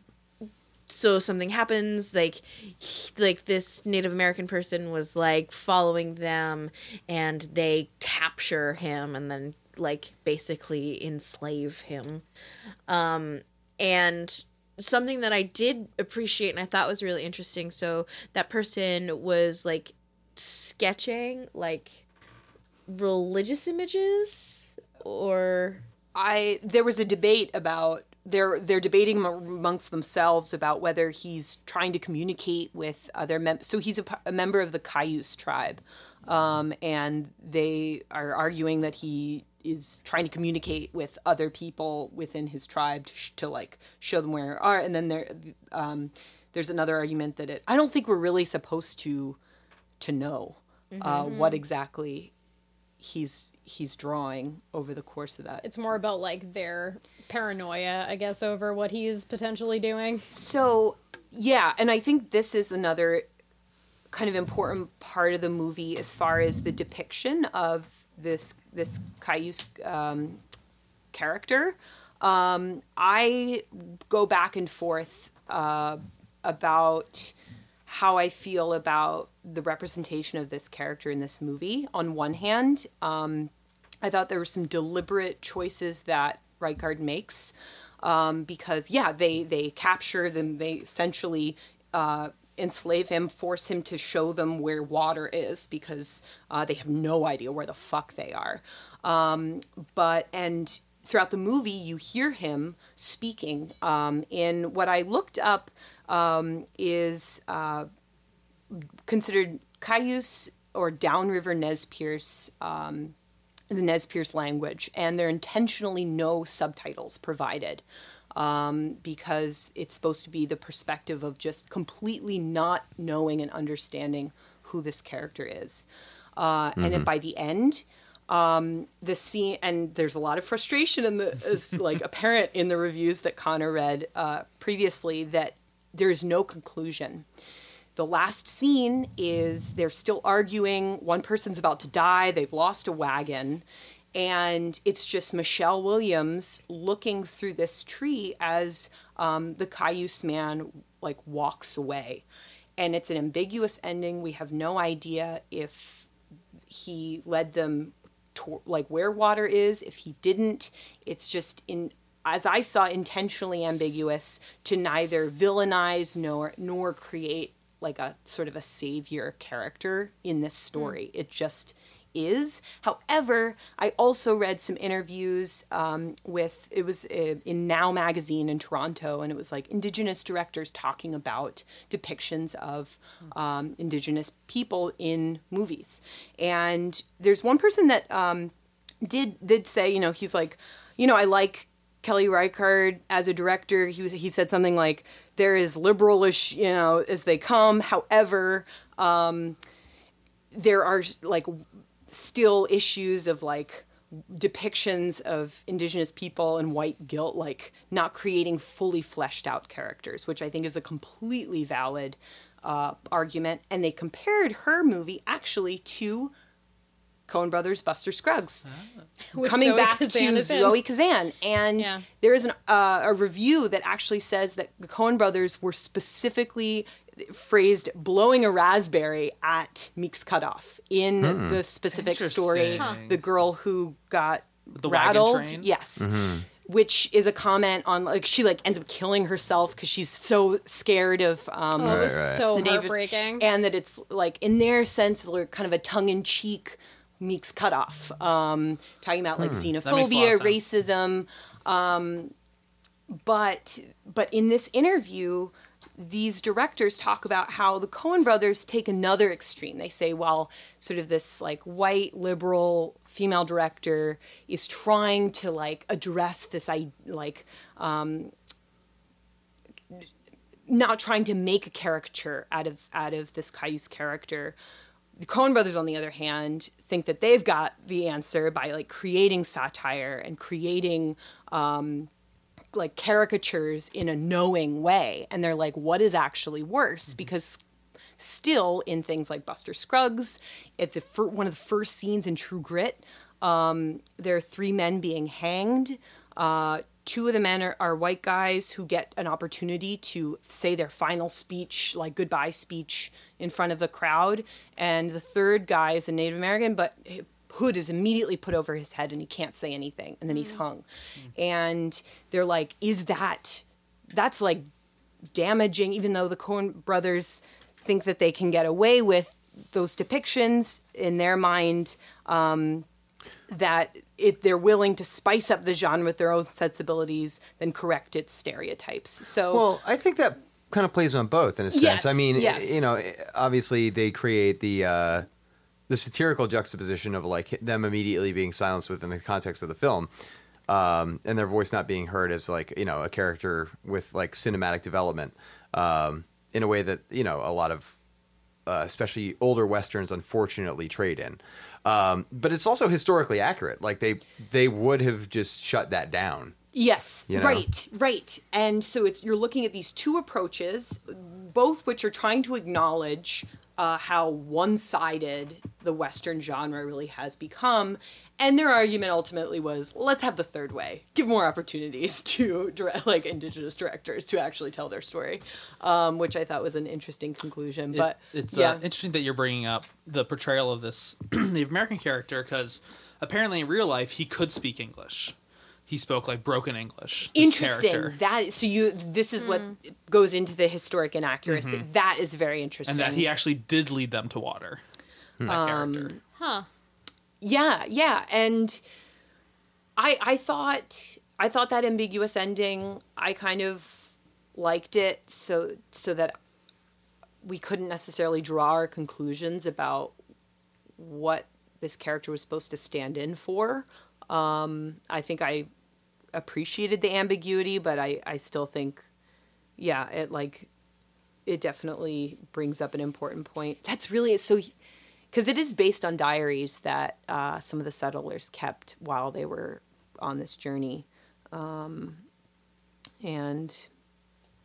so something happens like he- like this native american person was like following them and they capture him and then like basically enslave him. Um and something that i did appreciate and i thought was really interesting so that person was like sketching like religious images or? I there was a debate about they're they're debating amongst themselves about whether he's trying to communicate with other members so he's a member of the cayuse tribe um, and they are arguing that he is trying to communicate with other people within his tribe to, sh- to like show them where they are and then there um, there's another argument that it i don't think we're really supposed to to know uh, what exactly he's he's drawing over the course of that it's more about like their paranoia i guess over what he's potentially doing So, yeah, and I think this is another kind of important part of the movie as far as the depiction of this this Cayuse um, character. Um, I go back and forth uh, about how I feel about the representation of this character in this movie. On one hand, um, I thought there were some deliberate choices that Reichardt makes um, because, yeah, they they capture them. They essentially uh, enslave him, force him to show them where water is because uh, they have no idea where the fuck they are. Um, but and throughout the movie, you hear him speaking. Um, and what I looked up um, is uh, considered Cayuse or downriver Nez Perce, um, the Nez Perce language, and there are intentionally no subtitles provided um, because it's supposed to be the perspective of just completely not knowing and understanding who this character is. Uh, And then by the end, um, the scene, and there's a lot of frustration in the is like (laughs) apparent in the reviews that Connor read uh, previously that there is no conclusion. The last scene is they're still arguing. One person's about to die. They've lost a wagon. And it's just Michelle Williams looking through this tree as um, the Cayuse man like walks away. And it's an ambiguous ending. We have no idea if he led them to like where water is. If he didn't, it's just in as I saw intentionally ambiguous to neither villainize nor nor create like a sort of a savior character in this story. It just is. However, I also read some interviews um, with it was uh, in Now magazine in Toronto, and it was like Indigenous directors talking about depictions of um, Indigenous people in movies. And there's one person that um, did did say, you know, he's like, you know, I like Kelly Reichardt as a director. He was he said something like, "They're as liberalish, you know, as they come." However, um, there are like still issues of like depictions of indigenous people and white guilt like not creating fully fleshed out characters which i think is a completely valid uh, argument and they compared her movie actually to Coen Brothers Buster Scruggs Which coming Zoe back Kazan to. Zoe Kazan and Yeah. there is an, uh, a review that actually says that the Coen Brothers were specifically phrased blowing a raspberry at Meek's cutoff in the specific story. Huh. The girl who got the wagon rattled, train? yes. Which is a comment on like she like ends up killing herself because she's so scared of um, Oh, it was Right, right. so the neighbors- heartbreaking. and that it's like in their sense, like kind of a tongue in cheek Meek's cutoff, um, talking about like a xenophobia, lot of sense. racism. Um, but but in this interview, these directors talk about how the Coen brothers take another extreme. They say, well, sort of this like white liberal female director is trying to like address this I like not trying to make a caricature out of out of this Cayuse character. The Coen brothers, on the other hand, think that they've got the answer by like creating satire and creating um, like caricatures in a knowing way. And they're like, what is actually worse? Because still in things like Buster Scruggs, at the fir- one of the first scenes in True Grit, um, there are three men being hanged. Uh, two of the men are, are white guys who get an opportunity to say their final speech, like goodbye speech, in front of the crowd. And the third guy is a Native American, but hood is immediately put over his head and he can't say anything. And then he's hung. And they're like, is that, that's like damaging, even though the Coen brothers think that they can get away with those depictions in their mind. Um, that it, they're willing to spice up the genre with their own sensibilities, then correct its stereotypes. So, Well, I think that kind of plays on both in a sense. Yes, I mean, yes. you know, obviously they create the uh, the satirical juxtaposition of like them immediately being silenced within the context of the film, um, and their voice not being heard as like you know a character with like cinematic development um, in a way that you know a lot of uh, especially older westerns unfortunately trade in. Um, but it's also historically accurate. Like they they would have just shut that down. Yes, You know? right, right. And so it's you're looking at these two approaches, both which are trying to acknowledge uh, how one-sided the Western genre really has become. And their argument ultimately was, let's have the third way, give more opportunities (laughs) to direct, like indigenous directors to actually tell their story, um, which I thought was an interesting conclusion. It- But it's yeah, uh, interesting that you're bringing up the portrayal of this (clears throat) Native American character because apparently in real life he could speak English. He spoke like broken English. interesting. character. That is, so you this is what goes into the historic inaccuracy. That is very interesting. and that he actually did lead them to water. That Um, character. Huh. Yeah, yeah, and I I thought I thought that ambiguous ending. I kind of liked it so so that we couldn't necessarily draw our conclusions about what this character was supposed to stand in for. Um, I think I appreciated the ambiguity, but I I still think, yeah, it like it definitely brings up an important point. That's really so. Because it is based on diaries that uh, some of the settlers kept while they were on this journey, um, and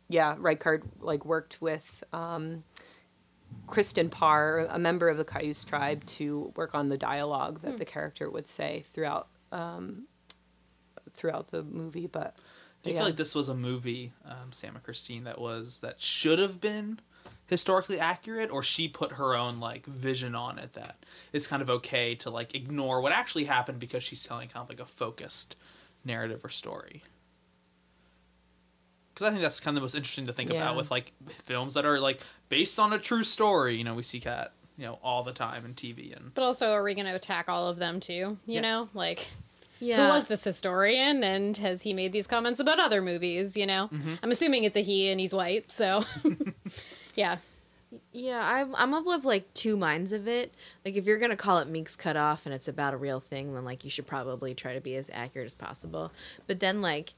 yeah, Reichardt like worked with um, Kristen Parr, a member of the Cayuse tribe, to work on the dialogue that the character would say throughout um, throughout the movie. But Do you yeah. feel like this was a movie, um, Sam and Christine, that was that should have been historically accurate, or she put her own like vision on it that it's kind of okay to like ignore what actually happened because she's telling kind of like a focused narrative or story. Because I think that's kind of the most interesting to think Yeah. about with like films that are like based on a true story. You know, we see that you know all the time in TV and But also, are we going to attack all of them too? You Yeah. know, like Yeah. who was this historian, and has he made these comments about other movies? You know, mm-hmm. I'm assuming it's a he, and he's white, so (laughs) yeah. Yeah, I'm I'm of like two minds of it. Like if you're gonna call it Meek's cut off and it's about a real thing, then like you should probably try to be as accurate as possible. But then like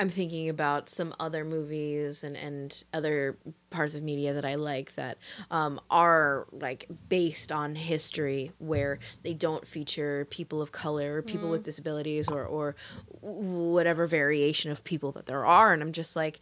I'm thinking about some other movies and, and other parts of media that I like that um, are like based on history where they don't feature people of color or people with disabilities or, or whatever variation of people that there are. And I'm just like,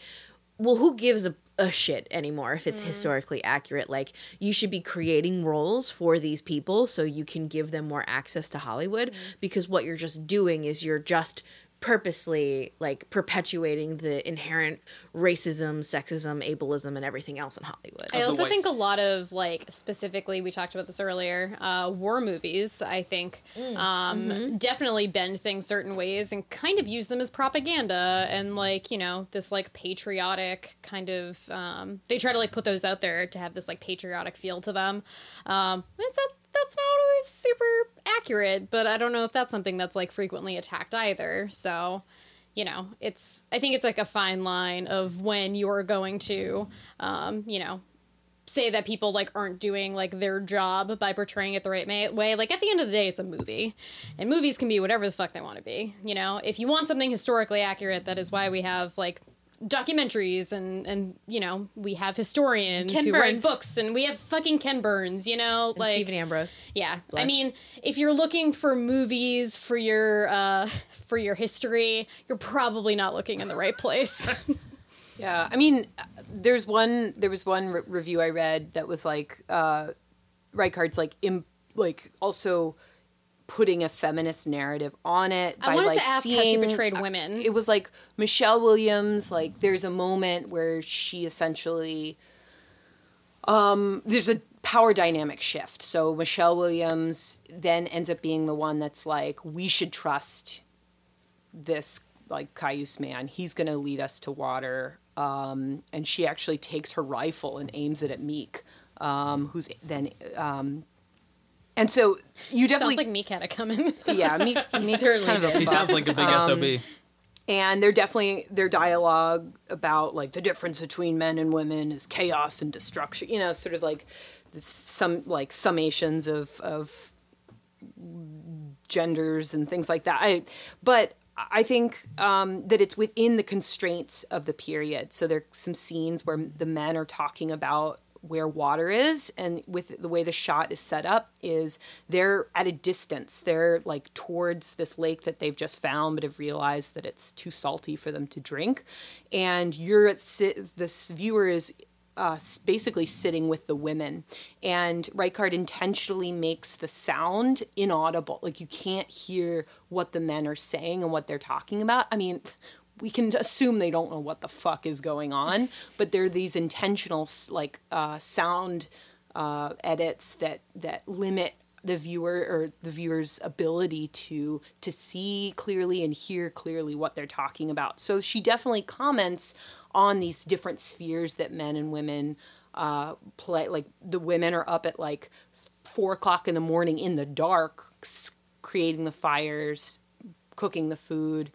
well, who gives a, a shit anymore if it's historically accurate? Like, you should be creating roles for these people so you can give them more access to Hollywood because what you're just doing is you're just purposely like perpetuating the inherent racism, sexism, ableism, and everything else in Hollywood. I also think a lot of like specifically we talked about this earlier. Uh, war movies, I think, um, definitely bend things certain ways and kind of use them as propaganda and like you know this like patriotic kind of. Um, they try to like put those out there to have this like patriotic feel to them. Um, it's that that's not always super accurate, but I don't know if that's something that's like frequently attacked either. So you know, it's I think it's like a fine line of when you're going to, um, you know, say that people like aren't doing like their job by portraying it the right way. Like at the end of the day, it's a movie, and movies can be whatever the fuck they want to be. You know, if you want something historically accurate, that is why we have like documentaries and and you know we have historians Ken who write books and we have fucking Ken Burns. You know, And like Stephen Ambrose. yeah, I mean, if you're looking for movies for your uh, for your history, you're probably not looking in the right place. (laughs) Yeah, I mean, there's one. There was one re- review I read that was like uh, Reichardt's like Im- like also putting a feminist narrative on it. I by, wanted like, to ask how she betrayed women. It was like Michelle Williams. Like, there's a moment where she essentially, um, there's a power dynamic shift. So Michelle Williams then ends up being the one that's like, we should trust this like Cayuse man. He's going to lead us to water. Um, and she actually takes her rifle and aims it at Meek, um, who's then. And so you definitely, Sounds like Meek had it coming. (laughs) yeah, Meek, (laughs) Meek's certainly kind of a he sounds like a big Um, sob. and they're definitely their dialogue about like the difference between men and women is chaos and destruction you know sort of like some like summations of of genders and things like that I, but I think um, that it's within the constraints of the period. So there are some scenes where the men are talking about where water is, and with the way the shot is set up, is they're at a distance. They're like towards this lake that they've just found, but have realized that it's too salty for them to drink. And you're at. This viewer is uh, basically sitting with the women. And Reichardt intentionally makes the sound inaudible. Like you can't hear what the men are saying and what they're talking about. I mean, we can assume they don't know what the fuck is going on, but there are these intentional like uh, sound uh, edits that that limit the viewer or the viewer's ability to to see clearly and hear clearly what they're talking about. So she definitely comments on these different spheres that men and women uh, play. Like the women are up at like four o'clock in the morning in the dark, creating the fires, cooking the food.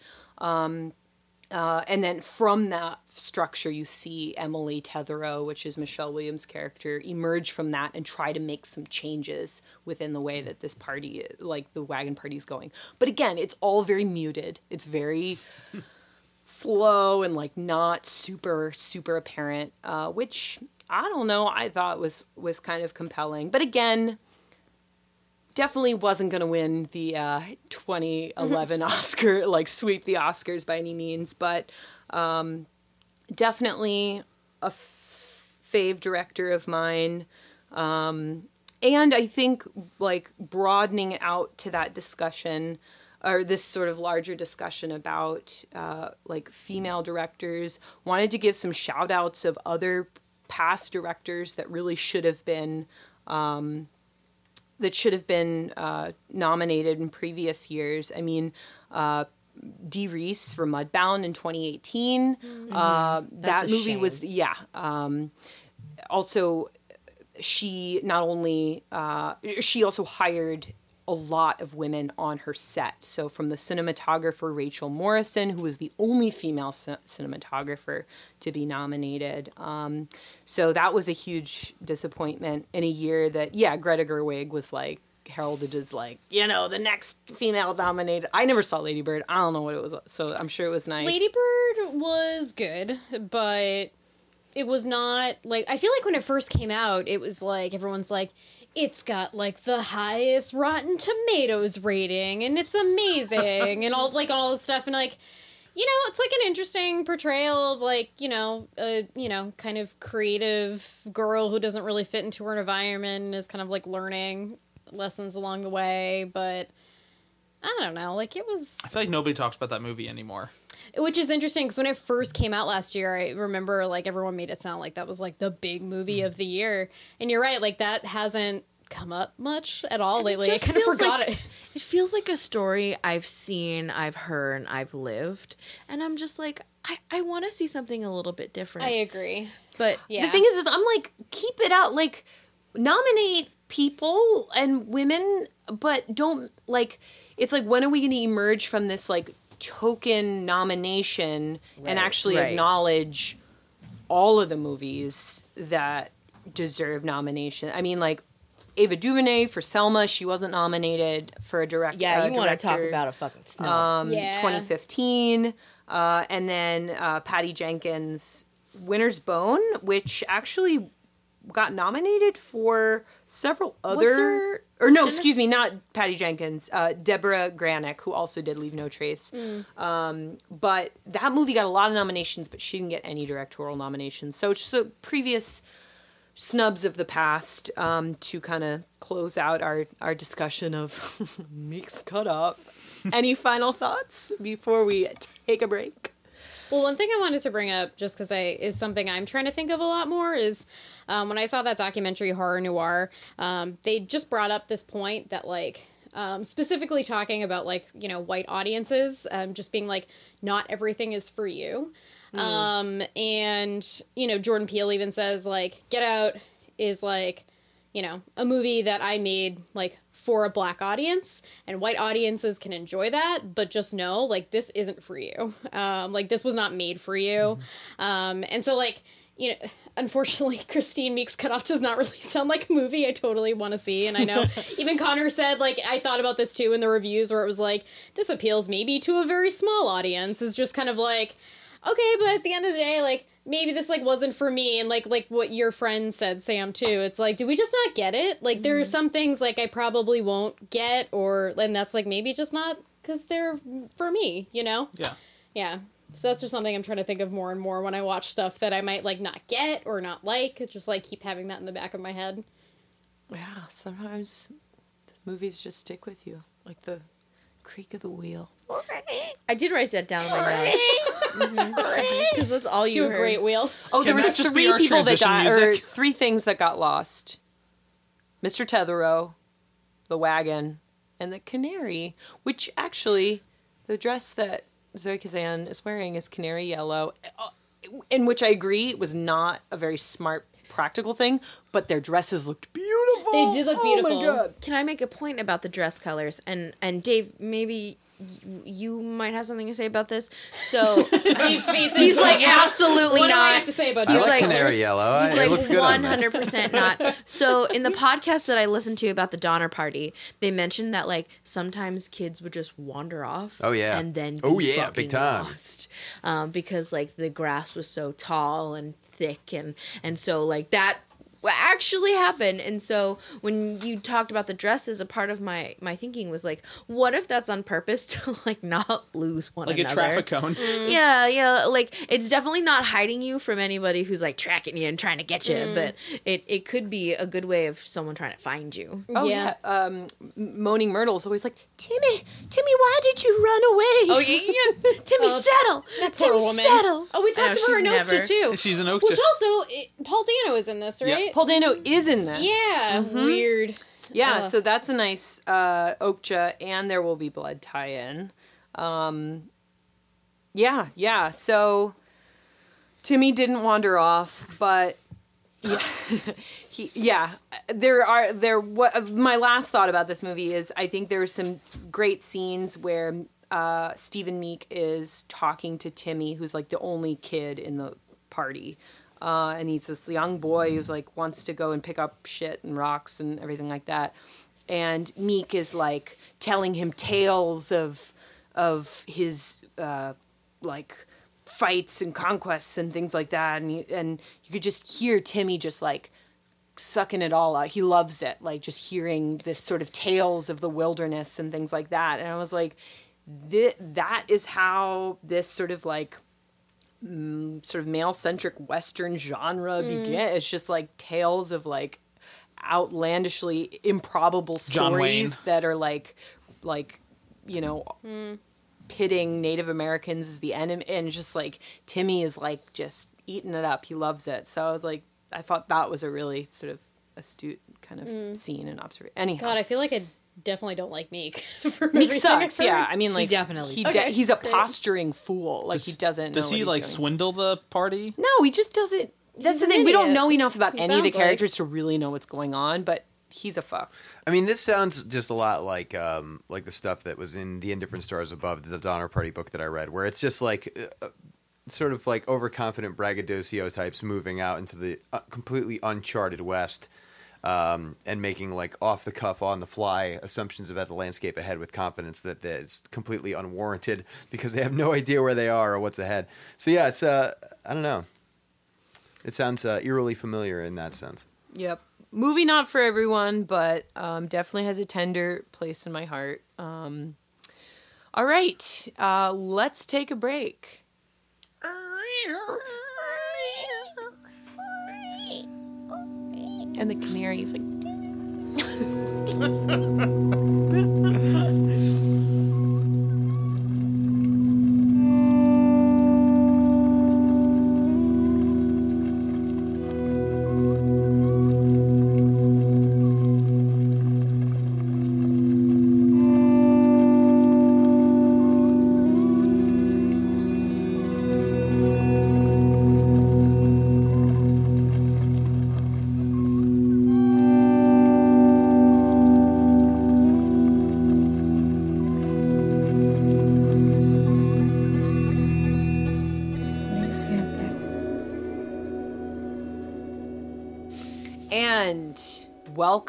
Uh, and then from that structure, you see Emily Tetherow, which is Michelle Williams' character, emerge from that and try to make some changes within the way that this party, like the wagon party, is going. But again, it's all very muted. It's very (laughs) slow and like not super super apparent, uh, which I don't know. I thought was was kind of compelling. But again, definitely wasn't going to win the uh, 2011 Oscar, like sweep the Oscars by any means, but um, definitely a f- fave director of mine. Um, and I think like broadening out to that discussion or this sort of larger discussion about uh, like female directors wanted to give some shout outs of other past directors that really should have been um, that should have been uh, nominated in previous years. I mean, uh, Dee Rees for Mudbound in 2018. Uh, that a movie was yeah. Um, also, she not only uh, she also hired a lot of women on her set. So from the cinematographer Rachel Morrison, who was the only female ci- cinematographer to be nominated. Um, so that was a huge disappointment in a year that yeah, Greta Gerwig was like heralded as like you know the next female nominated. I never saw Lady Bird. I don't know what it was, so I'm sure it was nice. Lady Bird was good, but it was not like I feel like when it first came out, it was like everyone's like, it's got like the highest Rotten Tomatoes rating and it's amazing and all like all this stuff and like you know it's like an interesting portrayal of like you know a you know kind of creative girl who doesn't really fit into her environment and is kind of like learning lessons along the way but I don't know like it was I feel like nobody talks about that movie anymore. Which is interesting because when it first came out last year, I remember like everyone made it sound like that was like the big movie mm. of the year. And you're right, like that hasn't come up much at all lately. I kind of forgot like- it. (laughs) It feels like a story I've seen, I've heard, I've lived, and I'm just like, I, I want to see something a little bit different. I agree. but Yeah. The thing is, is I'm like, keep it out. Like, nominate people and women, but don't like. It's like, when are we going to emerge from this like token nomination and actually right. acknowledge all of the movies that deserve nomination? I mean, like. Ava DuVernay for Selma, she wasn't nominated for a direct. yeah, uh, you want to talk about a fucking snub. um, Yeah. 2015, uh, and then uh, Patty Jenkins' Winter's Bone, which actually got nominated for several other. her- or no, didn't- excuse me, not Patty Jenkins. Uh, Deborah Granik, who also did Leave No Trace. Um, but that movie got a lot of nominations, but she didn't get any directorial nominations. So just a previous snubs of the past um, to kind of close out our, our discussion of (laughs) Meek's cutoff. (laughs) Any final thoughts before we take a break? Well, one thing I wanted to bring up, just because I is something I'm trying to think of a lot more, is um, when I saw that documentary horror noire, um, they just brought up this point that like. Um, specifically talking about like you know white audiences um, just being like not everything is for you um, and you know jordan peele even says like get out is like you know a movie that i made like for a black audience and white audiences can enjoy that but just know like this isn't for you. Um, like this was not made for you. Um, and so like you know unfortunately (laughs) christine meeks cutoff does not (laughs) really sound like a movie i totally want to see and i know (laughs) even connor said like i thought about this too in the reviews where it was like this appeals maybe to a very small audience. Is just kind of like okay but at the end of the day like maybe this like wasn't for me and like like what your friend said sam too. It's like do we just not get it? Like there are mm-hmm. some things like i probably won't get or and that's like maybe just not because they're for me you know? Yeah. yeah. So that's just something i'm trying to think of more and more when i watch stuff that i might like not get or not like. Just like keep having that in the back of my head. Yeah, sometimes movies just stick with you, like the creak of the wheel. I did write that down in my notes because that's all you do a heard. great wheel Oh, there were that just be three our people that transition died, or music? three things that got lost: Mr. Tetherow, the wagon, and the canary. Which actually, the dress that Zoe Kazan is wearing is canary yellow, uh, in which I agree was not a very smart practical thing, but their dresses looked beautiful. They did look Oh beautiful. my god! Can I make a point about the dress colors? And and Dave, maybe y- you might have something to say about this. So (laughs) he's like what- absolutely what do I not. have to say about I He's like like- canary yellow. He's it like looks good on one me. hundred percent (laughs) not. So in the podcast that I listened to about the Donner Party, they mentioned that like sometimes kids would just wander off. Oh, yeah. and then Oh, be yeah, fucking big time. lost, um, because like the grass was so tall and thick, and and so like that actually happen. And so when you talked about the dresses, a part of my my thinking was like, what if that's on purpose (laughs) to like not lose one like another? a traffic cone. Yeah, yeah. Like it's definitely not hiding you from anybody who's like tracking you and trying to get you, but it it could be a good way of someone trying to find you. Oh Yeah. yeah. Um, M- Moaning Myrtle's always like, Timmy, Timmy, why did you run away? Oh yeah, yeah. (laughs) Timmy, Oh, settle. That Timmy, woman. settle. Oh, we I know, talked about her in she's Okja never- too. She's an Okja. Which also, it, Paul Dano is in this, Yeah. Right? Paul Dano is in this. yeah, weird. Yeah, Uh. so that's a nice uh, Okja, and there will be blood tie-in. Um, yeah, yeah. So Timmy didn't wander off, but yeah, (laughs) he, yeah. There are there. What my last thought about this movie is, I think there are some great scenes where uh, Stephen Meek is talking to Timmy, who's like the only kid in the party. Uh, and he's this young boy who's like wants to go and pick up shit and rocks and everything like that. And Meek is like telling him tales of of his uh, like fights and conquests and things like that. And you, and you could just hear Timmy just like sucking it all out. He loves it, like just hearing this sort of tales of the wilderness and things like that. And I was like, that is how this sort of like mm, sort of male centric Western genre mm. began. It's just like tales of like outlandishly improbable stories that are like like you know mm. pitting Native Americans as the enemy, and just like Timmy is like just eating it up. He loves it. So I was like, I thought that was a really sort of astute kind of mm. scene and observation. Anyhow, God, I feel like I definitely don't like Meek. (laughs) for Meek sucks. Yeah, I mean, like definitely he de- Okay, he's a great. posturing fool. Like he doesn't. Does know he what like he's doing. swindle the party? No, he just doesn't. That's He's the an thing. We don't know enough about He any of the sounds like- characters to really know what's going on. But he's a fuck. I mean, this sounds just a lot like um, like the stuff that was in the Indifferent Stars Above, the Donner Party book that I read, where it's just like uh, sort of like overconfident braggadocio types moving out into the uh, completely uncharted West. Um, and making like off the cuff, on the fly assumptions about the landscape ahead with confidence that that is completely unwarranted because they have no idea where they are or what's ahead. So yeah, it's uh, I don't know. It sounds uh, eerily familiar in that sense. Yep. Movie not for everyone, but um, definitely has a tender place in my heart. Um, all right, uh, let's take a break. And the canary's like. (laughs)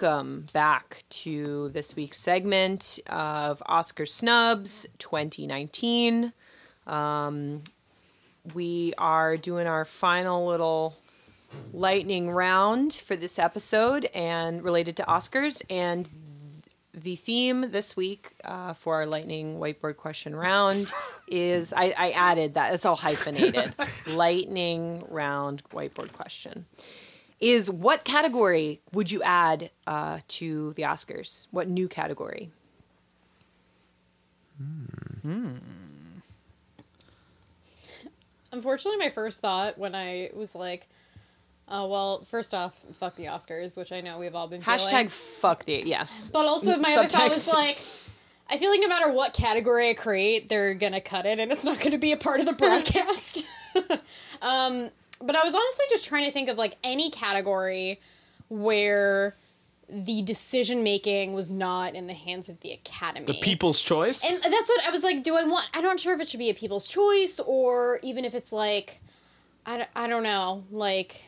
welcome back to this week's segment of Oscar Snubs 2019. Um, we are doing our final little lightning round for this episode and related to Oscars. And the theme this week uh, for our lightning whiteboard question round is I, I added that it's all hyphenated (laughs) lightning round whiteboard question is what category would you add uh, to the Oscars? What new category? Unfortunately, my first thought when I was like, oh, well, first off, fuck the Oscars, which I know we've all been Hashtag feeling. fuck the yes. But also, my other thought was like, I feel like no matter what category I create, they're gonna cut it, and it's not gonna be a part of the (laughs) broadcast. (laughs) um, but I was honestly just trying to think of like any category where the decision making was not in the hands of the Academy. The People's Choice. And that's what I was like, do I want, I'm not sure if it should be a people's choice or even if it's like, I, don't- I don't know, like,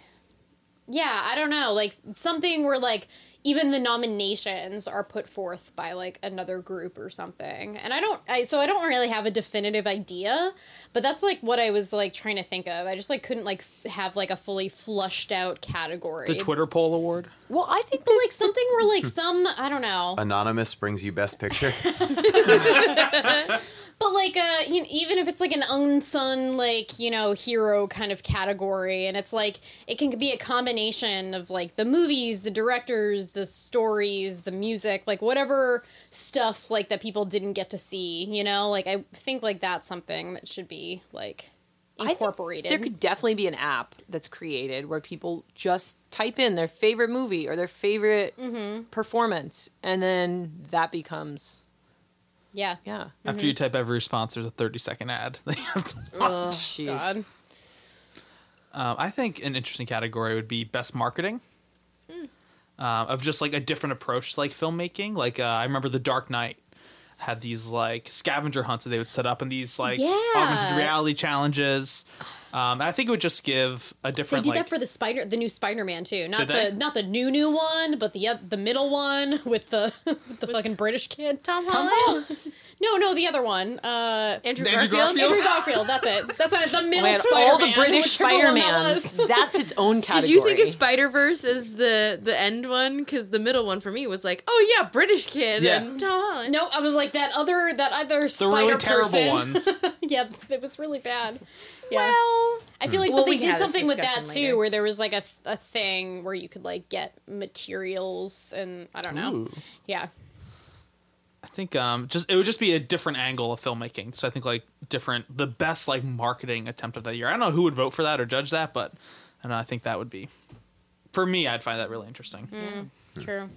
yeah, I don't know, like something where like even the nominations are put forth by like another group or something. And I don't I so I don't really have a definitive idea, but that's like what I was like trying to think of. I just like couldn't like f- have like a fully flushed out category. The Twitter poll award. Well, I think But like something where like some I don't know. Anonymous brings you best picture. (laughs) (laughs) But like uh you know, even if it's like an unsung like, you know, hero kind of category and it's like it can be a combination of like the movies, the directors, the stories, the music, like whatever stuff like that people didn't get to see, you know? Like I think like that's something that should be like I think incorporated. There could definitely be an app that's created where people just type in their favorite movie or their favorite Mm-hmm. performance, and then that becomes yeah. yeah. After you type every response, there's a 30 second ad. (laughs) that have to watch. Jeez. God. Um, I think an interesting category would be best marketing. Uh, of just like a different approach to like filmmaking. Like uh, I remember The Dark Knight had these like scavenger hunts that they would set up and these like Yeah. augmented reality challenges. Um, and I think it would just give a different. They different did like that for the Spider, the new Spider-Man too. Not the they? not the new new one, but the oth- the middle one (laughs) (laughs) with the with the fucking British kid. Tom Holland, No, no, the other one. Uh, Andrew, Andrew Garfield. Garfield? Andrew Garfield. That's it. That's what, the middle Man, Spider-Man. all the British whichever one that Spider-Mans. was. (laughs) That's its own category. Did you think of Spider Verse as the the end one? Because the middle one for me was like, oh yeah, British kid Yeah. and Tom No, I was like that other that other the spider really terrible person. (laughs) ones. yeah, it was really bad. Yeah. Well, I feel like, Well, but they can did something with that discussion too, where there was like a, a thing where you could like get materials and I don't know. Ooh. Yeah. I think um just it would just be a different angle of filmmaking. So I think like different the best like marketing attempt of that year. I don't know who would vote for that or judge that, but and I think that would be for me. I'd find that really interesting. True.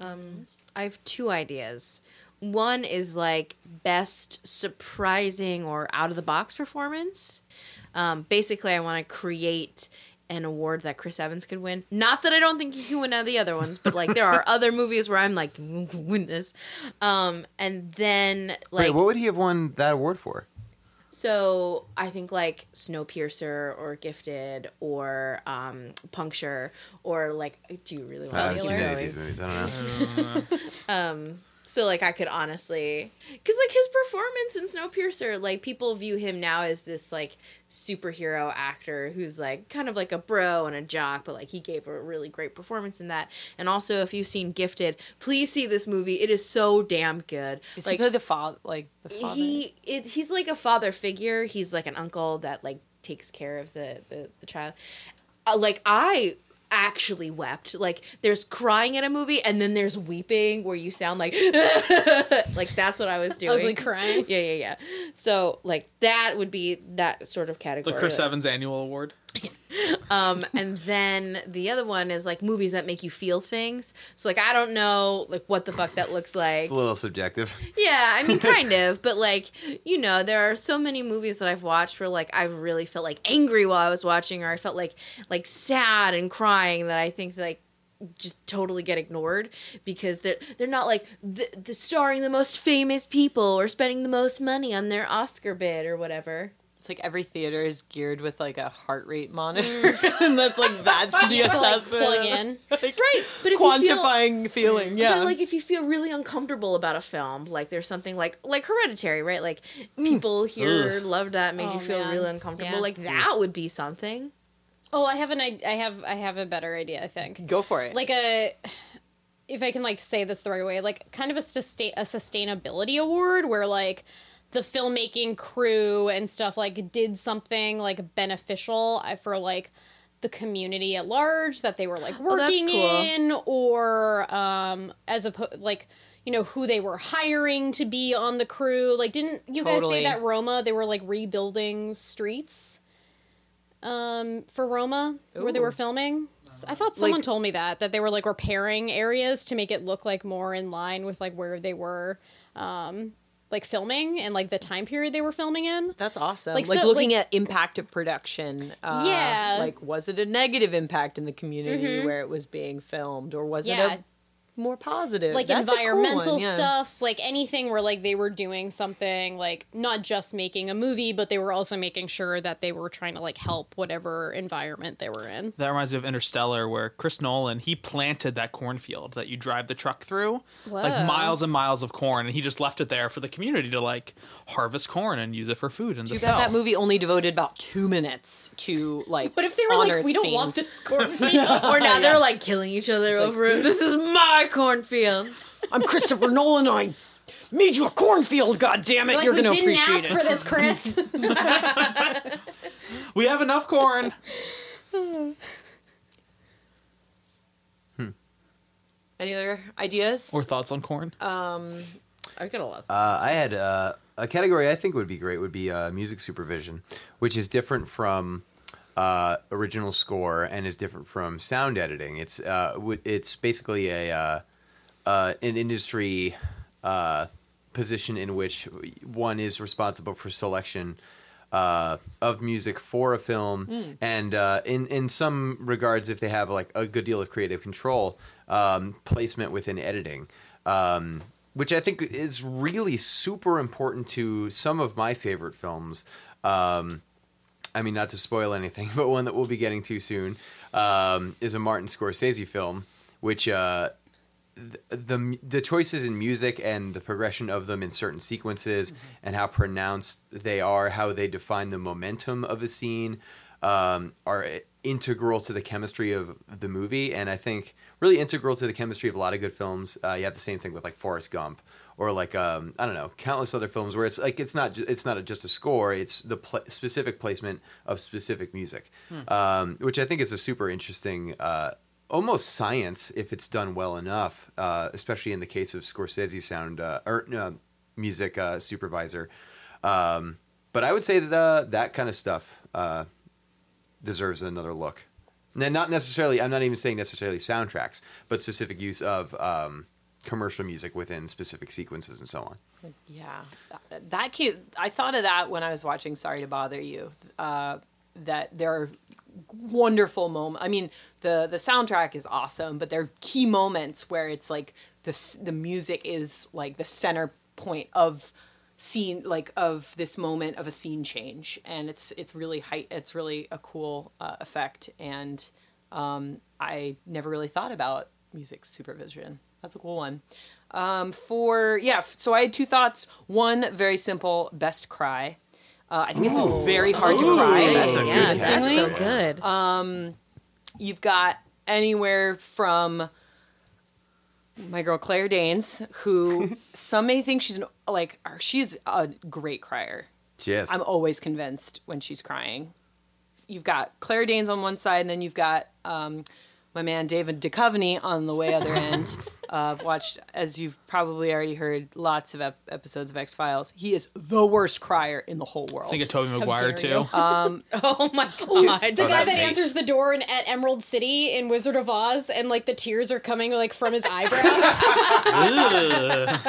Um, I have two ideas. One is like best surprising or out of the box performance. Um, basically, I want to create an award that Chris Evans could win. Not that I don't think he can win out of the other ones, but like there are (laughs) other movies where I'm like, win this. Um, and then like Wait, what would he have won that award for? So I think like Snowpiercer or Gifted or um, Puncture or like do you really I want haven't to seen Cellular. these movies. I don't know. (laughs) Um, so like I could honestly, because like his performance in Snowpiercer, like people view him now as this like superhero actor who's like kind of like a bro and a jock, but like he gave a really great performance in that. And also, if you've seen Gifted, please see this movie. It is so damn good. Is like he the father? Like the father? he it, he's like a father figure he's like an uncle that like takes care of the the, the child uh, like i actually wept like there's crying in a movie and then there's weeping where you sound like (laughs) like that's what i was doing Ugly crying. (laughs) yeah yeah yeah so like that would be that sort of category. The category Chris Evans annual award. (laughs) um and then the other one is like movies that make you feel things so like i don't know like what the fuck that looks like It's a little subjective. (laughs) Yeah, I mean, kind of, but like, you know, there are so many movies that I've watched where like I've really felt like angry while I was watching, or I felt like like sad and crying that I think like just totally get ignored because they're they're not like the, the starring the most famous people or spending the most money on their Oscar bid or whatever. It's like every theater is geared with like a heart rate monitor, mm. (laughs) and that's like that's (laughs) the You have to, like, assessment. plug in. (laughs) Right, but if you feel quantifying feeling. Mm-hmm. Yeah, But like if you feel really uncomfortable about a film, like there's something like like Hereditary, right? Like mm. people here loved that, made Oh, you feel man. really uncomfortable. Yeah. Like mm. that would be something. Oh, I have an I I have I have a better idea, I think. go for it. Like a if I can like say this the right way, like kind of a sustain a sustainability award where like the filmmaking crew and stuff like did something like beneficial uh, for like the community at large that they were like Oh, working cool. in or um as opposed like you know who they were hiring to be on the crew. Like didn't you guys say that roma they were like rebuilding streets um for roma where they were filming? I thought someone Like- told me that that they were like repairing areas to make it look like more in line with like where they were um like filming and like the time period they were filming in That's awesome. Like, Like, so, looking like- at impact of production. Uh, Yeah. Like, was it a negative impact in the community where it was being filmed, or was Yeah. it more positive. like That's a cool environmental one, yeah. stuff, like anything where like they were doing something like not just making a movie, but they were also making sure that they were trying to like help whatever environment they were in. That reminds me of Interstellar, where Chris Nolan he planted that cornfield that you drive the truck through, Whoa. like miles and miles of corn, and he just left it there for the community to like harvest corn and use it for food and Too to bad sell. that movie only devoted about two minutes to like. But if they were like, we don't want this cornfield, (laughs) Or now they're like killing each other over it. This is my cornfield. I'm Christopher Nolan. and I made you a cornfield. God damn it! like You're we gonna didn't appreciate ask it. for this, Chris. (laughs) we have enough corn. Any other ideas? or thoughts on corn? Um, I've got a lot. Uh, I had uh, a category I think would be great would be uh, music supervision, which is different from uh, original score and is different from sound editing. It's uh, w- it's basically a uh, uh, an industry uh, position in which one is responsible for selection uh, of music for a film, and uh, in in some regards, if they have like a good deal of creative control, um, placement within editing. Um, which I think is really super important to some of my favorite films. Um, I mean, not to spoil anything, (laughs) but one that we'll be getting to soon um, is a Martin Scorsese film, which uh, th- the the choices in music and the progression of them in certain sequences and how pronounced they are, how they define the momentum of a scene, um, are integral to the chemistry of the movie, and I think really integral to the chemistry of a lot of good films. Uh, you have the same thing with like Forrest Gump or like um, I don't know, countless other films where it's like it's not ju- it's not just a score; it's the pl- specific placement of specific music, um, which I think is a super interesting. Uh, Almost science if it's done well enough, uh, especially in the case of Scorsese sound uh, or uh, music uh, supervisor. Um, but I would say that uh, that kind of stuff uh, deserves another look. And not necessarily, I'm not even saying necessarily soundtracks, but specific use of um, commercial music within specific sequences and so on. Yeah, that, came, I thought of that when I was watching Sorry to Bother You. Uh, that there are wonderful moments. I mean, the the soundtrack is awesome, but there are key moments where it's like the the music is like the center point of scene like of this moment of a scene change and it's it's really height it's really a cool uh, effect and um, i never really thought about music supervision that's a cool one um, for yeah so i had two thoughts one very simple best cry uh, i think it's very hard to cry that's a yeah, good that's so category. good. you've got anywhere from my girl Claire Danes, who (laughs) some may think she's an like she's a great crier. Yes. I'm always convinced when she's crying. You've got Claire Danes on one side, and then you've got um, my man David Duchovny on the way other end. (laughs) uh, I've watched, as you've probably already heard, lots of ep- episodes of X Files. He is the worst crier in the whole world. I think of Tobey Maguire too. you. Um, (laughs) oh my god. The guy that that face. answers the door in, at Emerald City in Wizard of Oz, and like the tears are coming like from his eyebrows.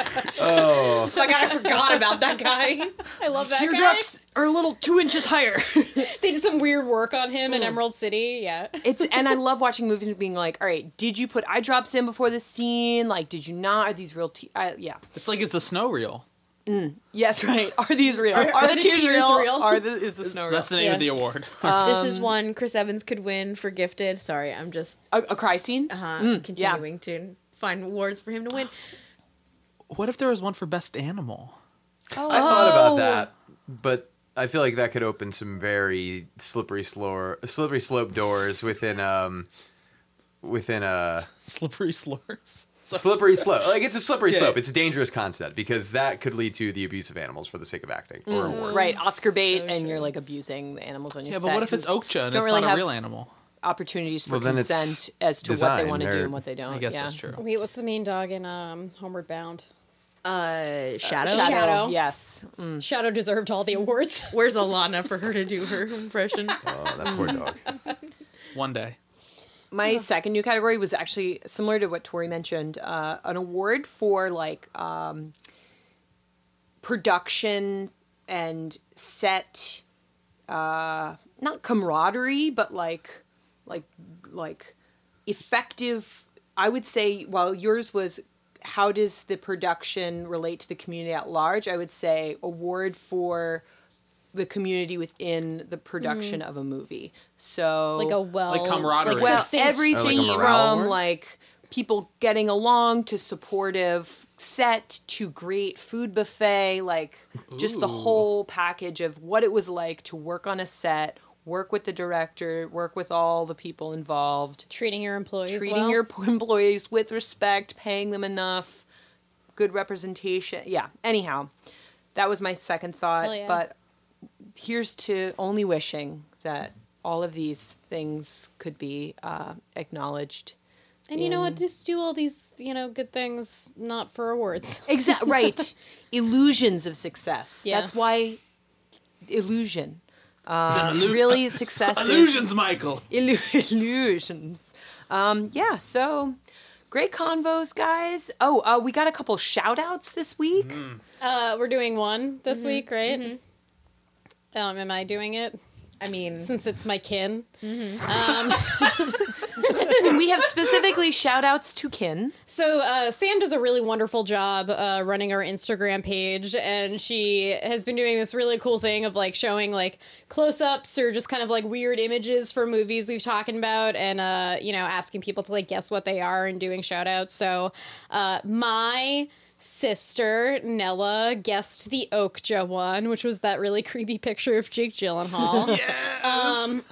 (laughs) Oh. oh my god, I forgot about that guy. I love that guy. Teardrops are a little two inches higher. (laughs) They did some weird work on him in Emerald City. Yeah. it's and I love watching movies and being like, all right, did you put eye drops in before this scene? Like, did you not? Are these real? Te- I, yeah. it's like it's the snow reel. Yes, (laughs) right. Are these real? Are, are the, the tears, tears real? real? Are the is the snow real? That's the name Yeah. of the award. (laughs) this is one Chris Evans could win for Gifted. Sorry, I'm just a, a cry scene. Uh huh. continuing to find awards for him to win. what if there was one for best animal? I thought about Oh. that, but I feel like that could open some very slippery slope, slippery slope doors within um within a (laughs) Slippery slurs. Slippery slope. Like it's a slippery Yeah. slope. It's a dangerous concept because that could lead to the abuse of animals for the sake of acting or worse. Right, Oscar bait, So and you're like abusing the animals on your Yeah, set. but what if it's 'cause Okja and don't it's really not a have real animal? Opportunities for Well, consent as to what they want to do and what they don't. I guess yeah. that's true. Wait, what's the main dog in um, Homeward Bound? Uh, Shadow. Shadow, Shadow. yes. Mm. Shadow deserved all the awards. Where's Alana for her to do her impression? (laughs) Oh, that poor dog. One day. My second new category was actually similar to what Tori mentioned, uh, an award for like um, production and set, uh, not camaraderie, but like like like effective I would say, while yours was how does the production relate to the community at large, I would say award for the community within the production mm. of a movie. So like a well, Like camaraderie. like well, succinct- everything like from like people getting along to supportive set to great food buffet, like just the whole package of what it was like to work on a set, work with the director, work with all the people involved, treating your employees treating well. your (laughs) employees with respect, paying them enough, good representation. Yeah. Anyhow, that was my second thought. Yeah. But here's to only wishing that all of these things could be uh, acknowledged. and you know what? Just do all these, you know, good things, not for awards. (laughs) Exactly right. (laughs) Illusions of success. Yeah. That's why illusion. Uh, illu- really, success Illusions, Michael. (laughs) Illu- illusions. Um, yeah, so great convos, guys. Oh, uh, we got a couple shout outs this week. Mm-hmm. Uh, we're doing one Mm-hmm. this week, right? Um, am I doing it I mean, since it's my kin? (laughs) we have specifically shout outs to Kin. So uh, Sam does a really wonderful job uh, running our Instagram page, and she has been doing this really cool thing of like showing like close-ups or just kind of like weird images for movies we've talking about, and uh, you know asking people to like guess what they are and doing shout-outs. So uh, my sister Nella guessed the Okja one, which was that really creepy picture of Jake Gyllenhaal (laughs) Um,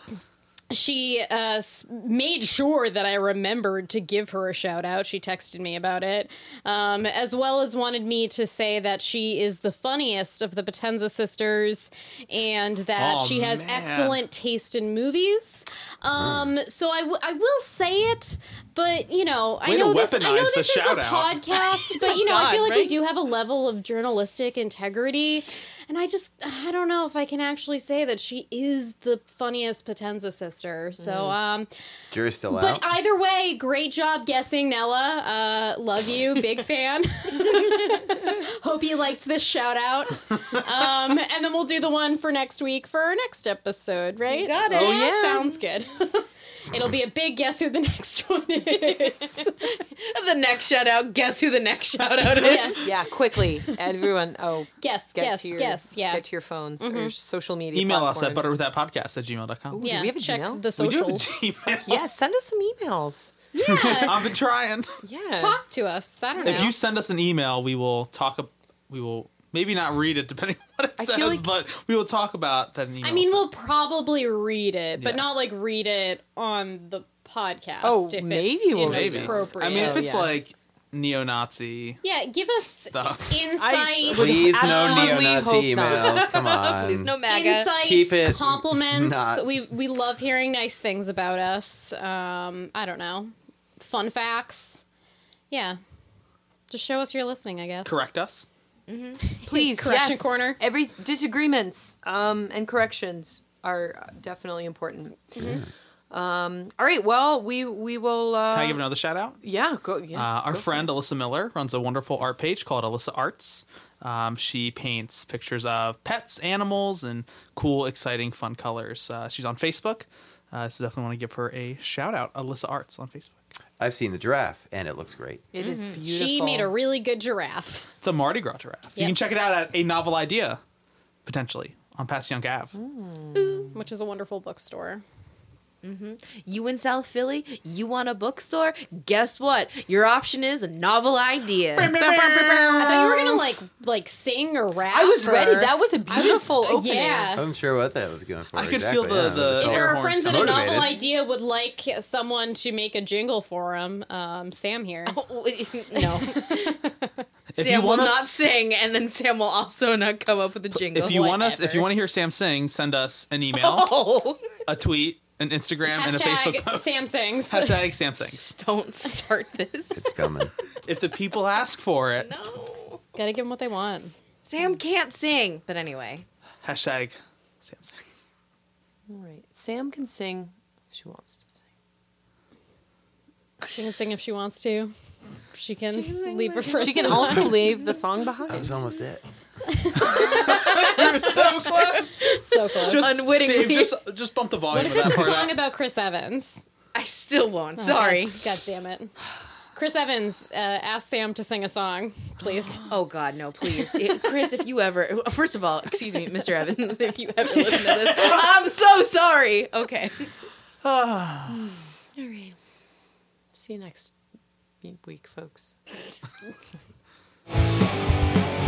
she uh, made sure that I remembered to give her a shout out. She texted me about it, um, as well as wanted me to say that she is the funniest of the Potenza sisters and that Aw, she has man. excellent taste in movies. Um, so I, w- I will say it, but you know, I Way to know this. I know this is a shout-out. podcast, (laughs) but you know, I feel like we do have a level of journalistic integrity. And I just, I don't know if I can actually say that she is the funniest Potenza sister. So, Mm. um, Jury's still but out. either way, great job guessing, Nella. Uh, love you, (laughs) big fan. (laughs) Hope you liked this shout out. Um, and then we'll do the one for next week for our next episode, right? You got it. Oh, yeah. Sounds good. It'll be a big guess who the next (laughs) one is. (laughs) the next shout out. Guess who the next shout out (laughs) is? yeah. Yeah, quickly. Everyone, oh, Guess, get guess, to your, guess. Yeah. get to your phones or mm-hmm. social media. Email us at platforms. butterwiththatpodcast at gmail.com. yeah. we have a check Gmail? the We do have a. Gmail. Yes, send us some emails. Yeah. I've been trying. Yeah. Talk to us. I don't know. If you send us an email, we will talk. We will maybe not read it depending on what it I says, feel like- but we will talk about that in email. I mean, we'll probably read it, but Yeah. not like read it on the podcast. Oh, if maybe it's we'll maybe. I mean, if it's yeah. like neo-Nazi yeah, give us stuff. (laughs) insight, Please, no neo-Nazi emails. Come (laughs) on. Please, no MAGA. insights, Keep it compliments. not- We we love hearing nice things about us. Um, I don't know, fun facts. Yeah, just show us you're listening. I guess. Correct us. (laughs) Please, Correction yes. corner. Every disagreements um, and corrections are definitely important. Um, all right. Well, we we will. Uh, Can I give another shout out? Yeah. Go. Yeah. Uh, our go friend Alyssa Miller runs a wonderful art page called Alyssa Arts. Um, she paints pictures of pets, animals, and cool, exciting, fun colors. Uh, she's on Facebook, uh, so definitely want to give her a shout out. Alyssa Arts on Facebook. I've seen the giraffe, and it looks great. It is beautiful. Mm-hmm. She made a really good giraffe, It's a Mardi Gras giraffe. You Yep. can check it out at a novel idea, potentially on Passyunk Ave. which is a wonderful bookstore. You in South Philly? You want a bookstore? Guess what? Your option is a novel idea. I thought you were gonna like like sing or rap. I was or- ready. That was a I was- beautiful (laughs) opening. Yeah. I'm sure what that was going for. I could feel the- yeah, the- it If our friends at a novel idea would like someone to make a jingle for them, um, Sam here. (laughs) no. (laughs) If Sam you will want not sing, and then Sam will also not come up with a jingle. if you want us, if you want to hear Sam sing, send us an email, Oh, a tweet, an Instagram, and a Facebook post. Sam sings. (laughs) Hashtag Sam sings. (laughs) don't start this. It's coming. If the people ask for it, no. Gotta give them what they want. Sam can't sing. But anyway. hashtag Sam sings. All right. Sam can sing if she wants to sing. She can sing if she wants to. She can, She can leave her if She can also (laughs) leave the song behind. That was almost it. (laughs) so close. so close. Just, Unwittingly. Dave, just just bump the volume. what volume if of that it's a song out. about Chris Evans? I still won't. Oh, Sorry. God, God damn it. Chris Evans uh, asked Sam to sing a song, please. (gasps) Oh God, no! Please, It- Chris. If you ever, first of all, excuse me, Mr. Evans, (laughs) if you ever listen to this, I'm so sorry. Okay. (sighs) All right. See you next week, folks. (laughs)